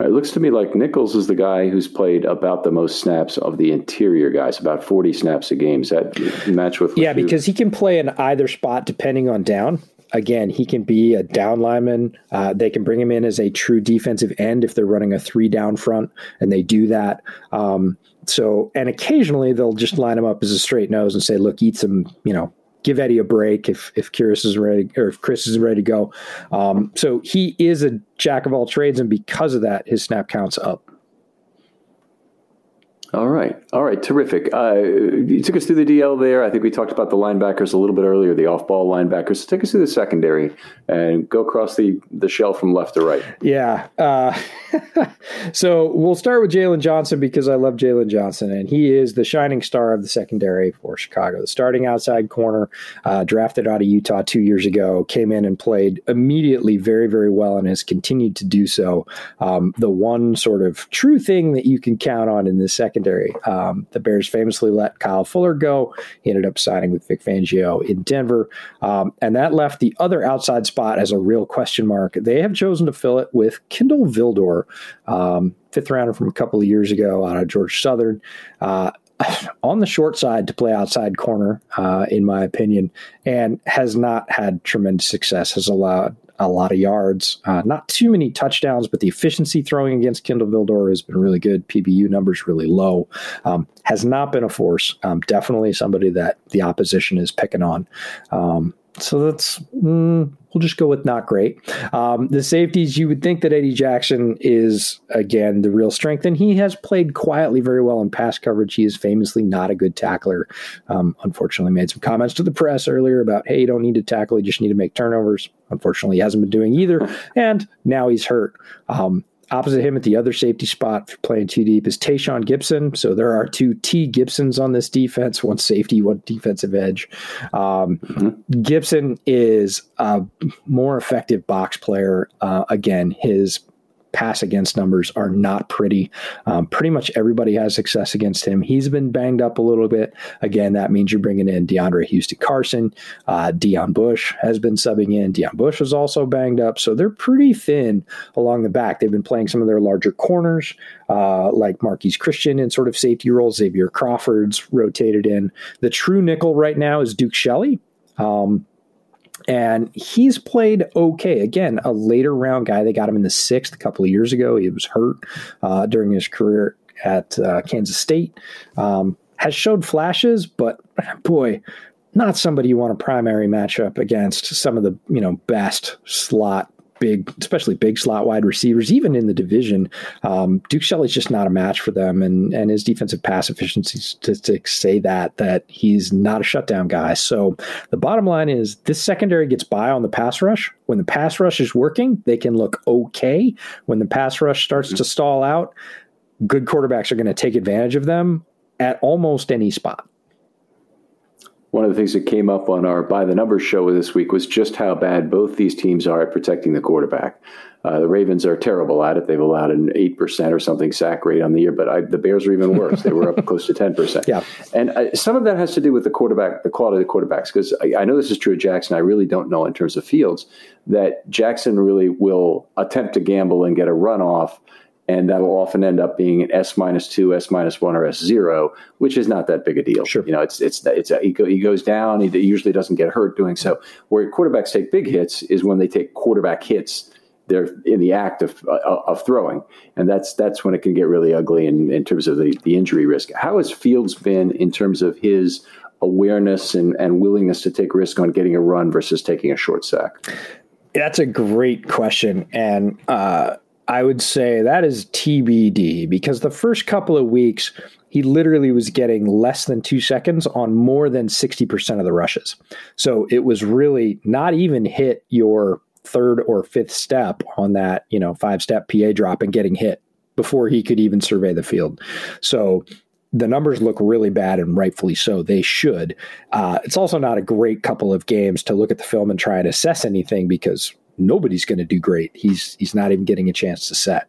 It looks to me like Nichols is the guy who's played about the most snaps of the interior guys, about 40 snaps a game. Does that match with? Yeah, because he can play in either spot depending on down. Again, he can be a down lineman. Uh, they can bring him in as a true defensive end if they're running a three down front, and they do that. Um, so, and occasionally they'll just line him up as a straight nose and say, "Look, eat some, you know, give Eddie a break if if Khyiris is ready or if Chris is ready to go. Um, so he is a jack of all trades, and because of that, his snap counts up. All right. All right. Terrific. Uh, you took us through the DL there. I think we talked about the linebackers a little bit earlier, the off ball linebackers. So take us through the secondary and go across the, the shelf from left to right. Yeah. Uh, so we'll start with Jaylon Johnson because I love Jaylon Johnson, and he is the shining star of the secondary for Chicago. The starting outside corner, uh, drafted out of Utah two years ago, came in and played immediately very, very well and has continued to do so. Um, the one sort of true thing that you can count on in the second secondary. Um, the Bears famously let Kyle Fuller go. He ended up signing with Vic Fangio in Denver. Um, and that left the other outside spot as a real question mark. They have chosen to fill it with Kindle Vildor, um, fifth rounder from a couple of years ago out of Georgia Southern. Uh, on the short side to play outside corner, uh, in my opinion, and has not had tremendous success. Has allowed a lot of yards. Uh, not too many touchdowns, but the efficiency throwing against Kindle Vildor has been really good. PBU numbers really low. Um, has not been a force. Um, definitely somebody that the opposition is picking on. Um, so that's mm, we'll just go with not great. Um, the safeties, you would think that Eddie Jackson is again the real strength, and he has played quietly very well in pass coverage. He is famously not a good tackler. Um, unfortunately, made some comments to the press earlier about, "Hey, you don't need to tackle; you just need to make turnovers." Unfortunately, he hasn't been doing either, and now he's hurt. Um, Opposite him at the other safety spot for playing too deep is Tashaun Gipson. So there are two T Gipsons on this defense, one safety, one defensive edge. Um, mm-hmm. Gipson is a more effective box player. Uh, again, his pass against numbers are not pretty. Um, pretty much everybody has success against him. He's been banged up a little bit. Again, that means you're bringing in DeAndre Houston Carson. Uh, Deon Bush has been subbing in. Deon Bush was also banged up. So they're pretty thin along the back. They've been playing some of their larger corners, uh, like Marquise Christian in sort of safety roles. Xavier Crawford's rotated in. The true nickel right now is Duke Shelley. Um, and he's played okay. Again, a later round guy. They got him in the sixth a couple of years ago. He was hurt uh, during his career at uh, Kansas State. Um, has showed flashes, but boy, not somebody you want a primary matchup against. Some of the you know best slot big, especially big slot wide receivers, even in the division. Um, Duke Shelley's just not a match for them, and and his defensive pass efficiency statistics say that that he's not a shutdown guy. So the bottom line is this secondary gets by on the pass rush. When the pass rush is working, they can look okay. When the pass rush starts mm-hmm. to stall out, good quarterbacks are going to take advantage of them at almost any spot one of the things that came up on our by the numbers show this week was just how bad both these teams are at protecting the quarterback. Uh, the Ravens are terrible at it. They've allowed an eight percent or something sack rate on the year, but I, the Bears are even worse. they were up close to ten percent. Yeah, and uh, some of that has to do with the quarterback, the quality of the quarterbacks. Because I, I, know this is true of Jackson. I really don't know in terms of Fields that Jackson really will attempt to gamble and get a run off and that'll often end up being an S minus two, S minus one, or S zero, which is not that big a deal. Sure. You know, it's it's it's a, he, go, he goes down. He usually doesn't get hurt doing so. Where quarterbacks take big hits is when they take quarterback hits. They're in the act of uh, of throwing, and that's that's when it can get really ugly in, in terms of the, the injury risk. How has Fields been in terms of his awareness and, and willingness to take risk on getting a run versus taking a short sack? That's a great question, and. Uh, I would say that is TBD because the first couple of weeks, he literally was getting less than two seconds on more than 60% of the rushes. So it was really not even hit your third or fifth step on that, you know, five step PA drop and getting hit before he could even survey the field. So the numbers look really bad and rightfully so. They should. Uh, it's also not a great couple of games to look at the film and try and assess anything because nobody's going to do great. He's he's not even getting a chance to set.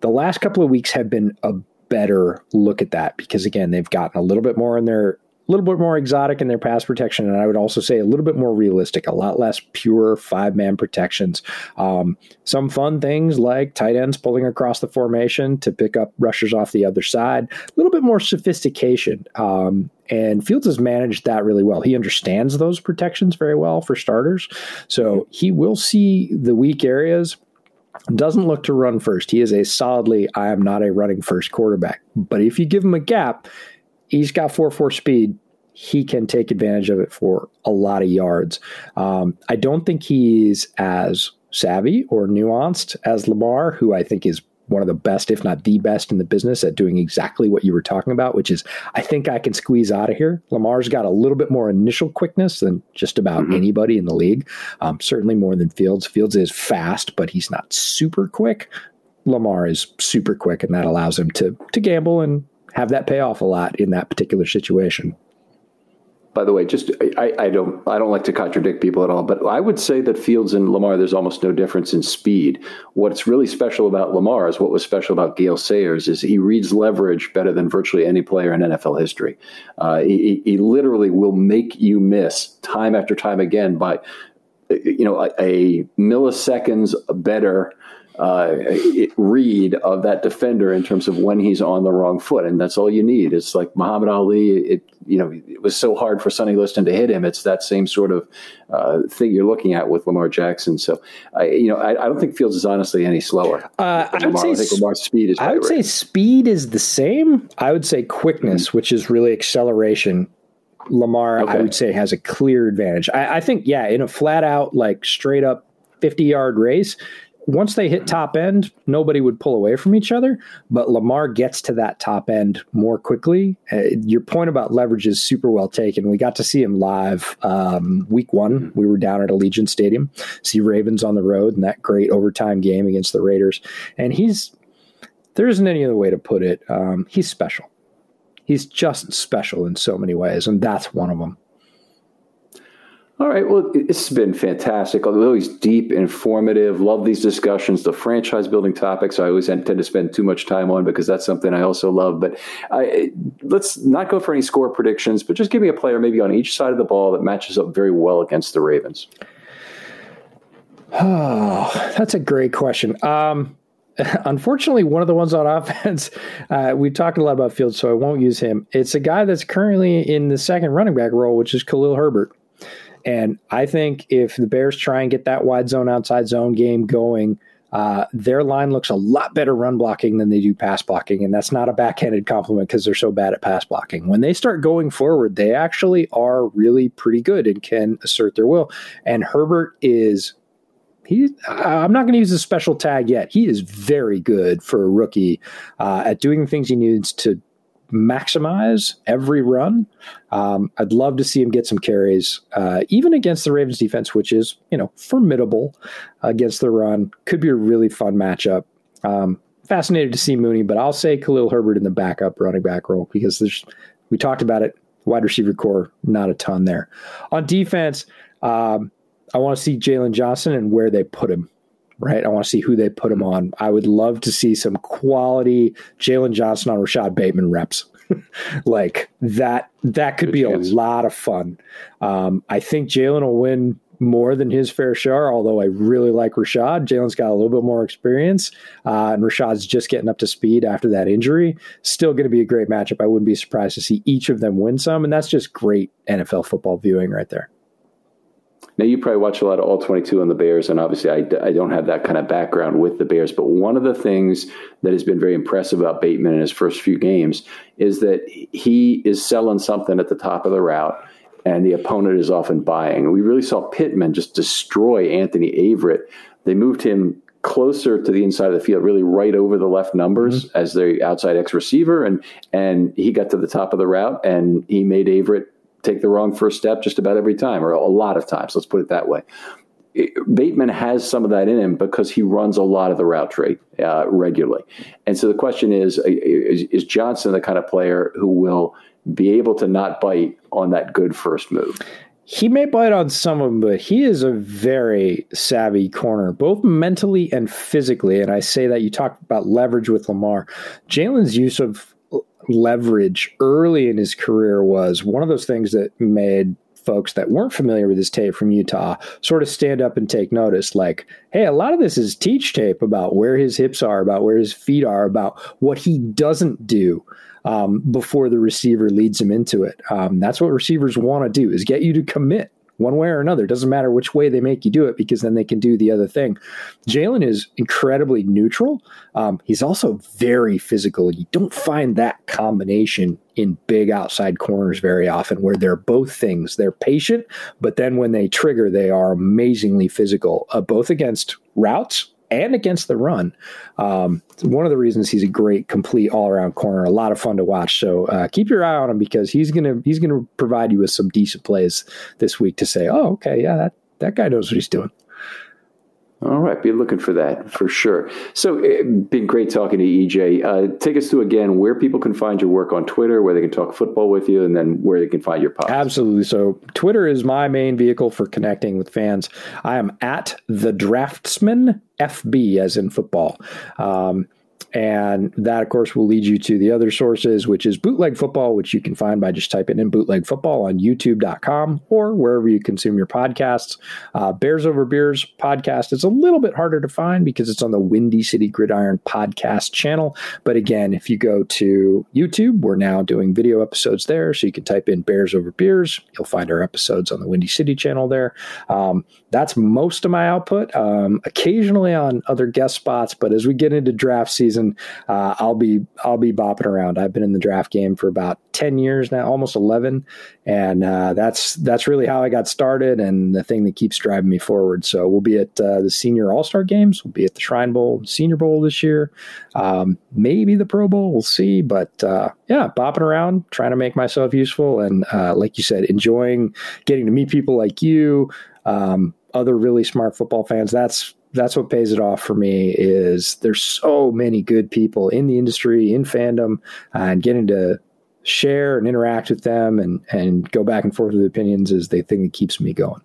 The last couple of weeks have been a better look at that because again they've gotten a little bit more in their a little bit more exotic in their pass protection, and I would also say a little bit more realistic, a lot less pure five man protections. Um, some fun things like tight ends pulling across the formation to pick up rushers off the other side, a little bit more sophistication. Um, and Fields has managed that really well. He understands those protections very well for starters. So he will see the weak areas doesn't look to run first. He is a solidly, I am not a running first quarterback. But if you give him a gap, he's got 4 4 speed. He can take advantage of it for a lot of yards. Um, I don't think he's as savvy or nuanced as Lamar, who I think is one of the best, if not the best in the business at doing exactly what you were talking about, which is I think I can squeeze out of here. Lamar's got a little bit more initial quickness than just about mm-hmm. anybody in the league. Um, certainly more than Fields. Fields is fast, but he's not super quick. Lamar is super quick, and that allows him to to gamble and have that pay off a lot in that particular situation. By the way, just I, I don't I don't like to contradict people at all, but I would say that Fields and Lamar there's almost no difference in speed. What's really special about Lamar is what was special about Gale Sayers is he reads leverage better than virtually any player in NFL history. Uh, he, he literally will make you miss time after time again by you know a, a milliseconds better uh, read of that defender in terms of when he's on the wrong foot, and that's all you need. It's like Muhammad Ali. It you know it was so hard for Sonny Liston to hit him. It's that same sort of uh, thing you're looking at with Lamar Jackson. So I you know I, I don't think Fields is honestly any slower. Uh, I, would say, I think Lamar's speed is. I would right. say speed is the same. I would say quickness, mm-hmm. which is really acceleration. Lamar, okay. I would say, has a clear advantage. I, I think, yeah, in a flat out, like straight up 50 yard race, once they hit top end, nobody would pull away from each other, but Lamar gets to that top end more quickly. Uh, your point about leverage is super well taken. We got to see him live um, week one. We were down at Allegiant Stadium, see Ravens on the road in that great overtime game against the Raiders. And he's, there isn't any other way to put it. Um, he's special. He's just special in so many ways, and that's one of them. All right. Well, it's been fantastic. Always deep, informative. Love these discussions. The franchise building topics I always tend to spend too much time on because that's something I also love. But I, let's not go for any score predictions, but just give me a player maybe on each side of the ball that matches up very well against the Ravens. Oh, that's a great question. Um, unfortunately, one of the ones on offense, uh, we talked a lot about Fields, so I won't use him. It's a guy that's currently in the second running back role, which is Khalil Herbert. And I think if the Bears try and get that wide zone, outside zone game going, uh, their line looks a lot better run blocking than they do pass blocking. And that's not a backhanded compliment because they're so bad at pass blocking. When they start going forward, they actually are really pretty good and can assert their will. And Herbert is. He, I'm not going to use a special tag yet. He is very good for a rookie uh, at doing the things he needs to maximize every run. Um, I'd love to see him get some carries, uh, even against the Ravens defense, which is you know formidable against the run. Could be a really fun matchup. Um, fascinated to see Mooney, but I'll say Khalil Herbert in the backup running back role because there's we talked about it. Wide receiver corps, not a ton there. On defense, um, I want to see Jaylon Johnson and where they put him right? I want to see who they put him on. I would love to see some quality Jaylon Johnson on Rashod Bateman reps. like that, that could Good be chance. a lot of fun. Um, I think Jaylon will win more than his fair share, although I really like Rashod. Jaylon's got a little bit more experience, uh, and Rashod's just getting up to speed after that injury. Still going to be a great matchup. I wouldn't be surprised to see each of them win some, and that's just great NFL football viewing right there. Now, you probably watch a lot of all 22 on the Bears, and obviously, I, I don't have that kind of background with the Bears. But one of the things that has been very impressive about Bateman in his first few games is that he is selling something at the top of the route, and the opponent is often buying. We really saw Pittman just destroy Anthony Averett. They moved him closer to the inside of the field, really right over the left numbers mm-hmm. as the outside X receiver, and and he got to the top of the route and he made Averett take the wrong first step just about every time, or a lot of times. Let's put it that way. Bateman has some of that in him because he runs a lot of the route tree uh, regularly. And so the question is, is, is Johnson the kind of player who will be able to not bite on that good first move? He may bite on some of them, but he is a very savvy corner, both mentally and physically. And I say that you talked about leverage with Lamar. Jaylon's use of leverage early in his career was one of those things that made folks that weren't familiar with his tape from Utah sort of stand up and take notice. Like, hey, a lot of this is teach tape about where his hips are, about where his feet are, about what he doesn't do um, before the receiver leads him into it. Um, that's what receivers want to do is get you to commit one way or another. It doesn't matter which way they make you do it because then they can do the other thing. Jaylon is incredibly neutral. Um, he's also very physical. You don't find that combination in big outside corners very often where they're both things. They're patient, but then when they trigger, they are amazingly physical, uh, both against routes and against the run. Um, one of the reasons he's a great, complete all around corner. A lot of fun to watch. So uh, keep your eye on him because he's gonna he's gonna provide you with some decent plays this week to say, oh, okay, yeah, that that guy knows what he's doing. All right, be looking for that for sure. So, eh, been great talking to EJ. Uh, take us through again where people can find your work on Twitter, where they can talk football with you, and then where they can find your podcast. Absolutely. So, Twitter is my main vehicle for connecting with fans. I am at the Draftsman FB, as in football. Um, and that, of course, will lead you to the other sources, which is Bootleg Football, which you can find by just typing in Bootleg Football on YouTube.com or wherever you consume your podcasts. Uh, Bears Over Beers podcast is a little bit harder to find because it's on the Windy City Gridiron podcast channel. But again, if you go to YouTube, we're now doing video episodes there. So you can type in Bears Over Beers. You'll find our episodes on the Windy City channel there. Um, that's most of my output, um, occasionally on other guest spots. But as we get into draft season, uh, I'll be I'll be bopping around. I've been in the draft game for about ten years now, almost eleven, and uh, that's that's really how I got started and the thing that keeps driving me forward. So we'll be at uh, the Senior All Star Games. We'll be at the Shrine Bowl, Senior Bowl this year, um, maybe the Pro Bowl. We'll see, but uh, yeah, bopping around, trying to make myself useful, and uh, like you said, enjoying getting to meet people like you. Um, other really smart football fans. That's that's what pays it off for me is there's so many good people in the industry in fandom uh, and getting to share and interact with them and and go back and forth with opinions is the thing that keeps me going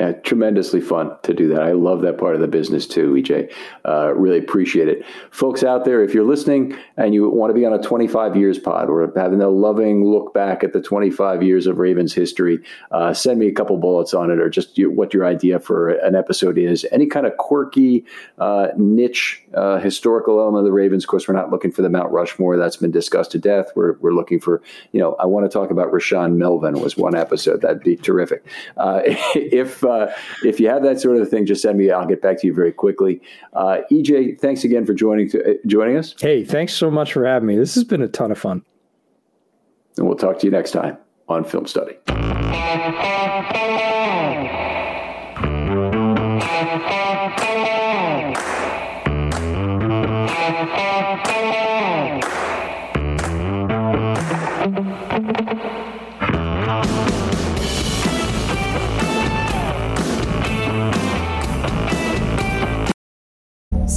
Yeah, tremendously fun to do that. I love that part of the business too, EJ. Uh, really appreciate it. Folks out there, if you're listening and you want to be on a 25 years pod or having a loving look back at the 25 years of Ravens history, uh, send me a couple bullets on it or just what your idea for an episode is. Any kind of quirky, uh, niche, uh, historical element of the Ravens. Of course, we're not looking for the Mount Rushmore. That's been discussed to death. We're, we're looking for, you know, I want to talk about Rashaan Melvin was one episode. That'd be terrific. Uh, if uh, if you have that sort of thing, just send me. I'll get back to you very quickly. Uh, EJ, thanks again for joining to, uh, joining us. Hey, thanks so much for having me. This has been a ton of fun. And we'll talk to you next time on Film Study.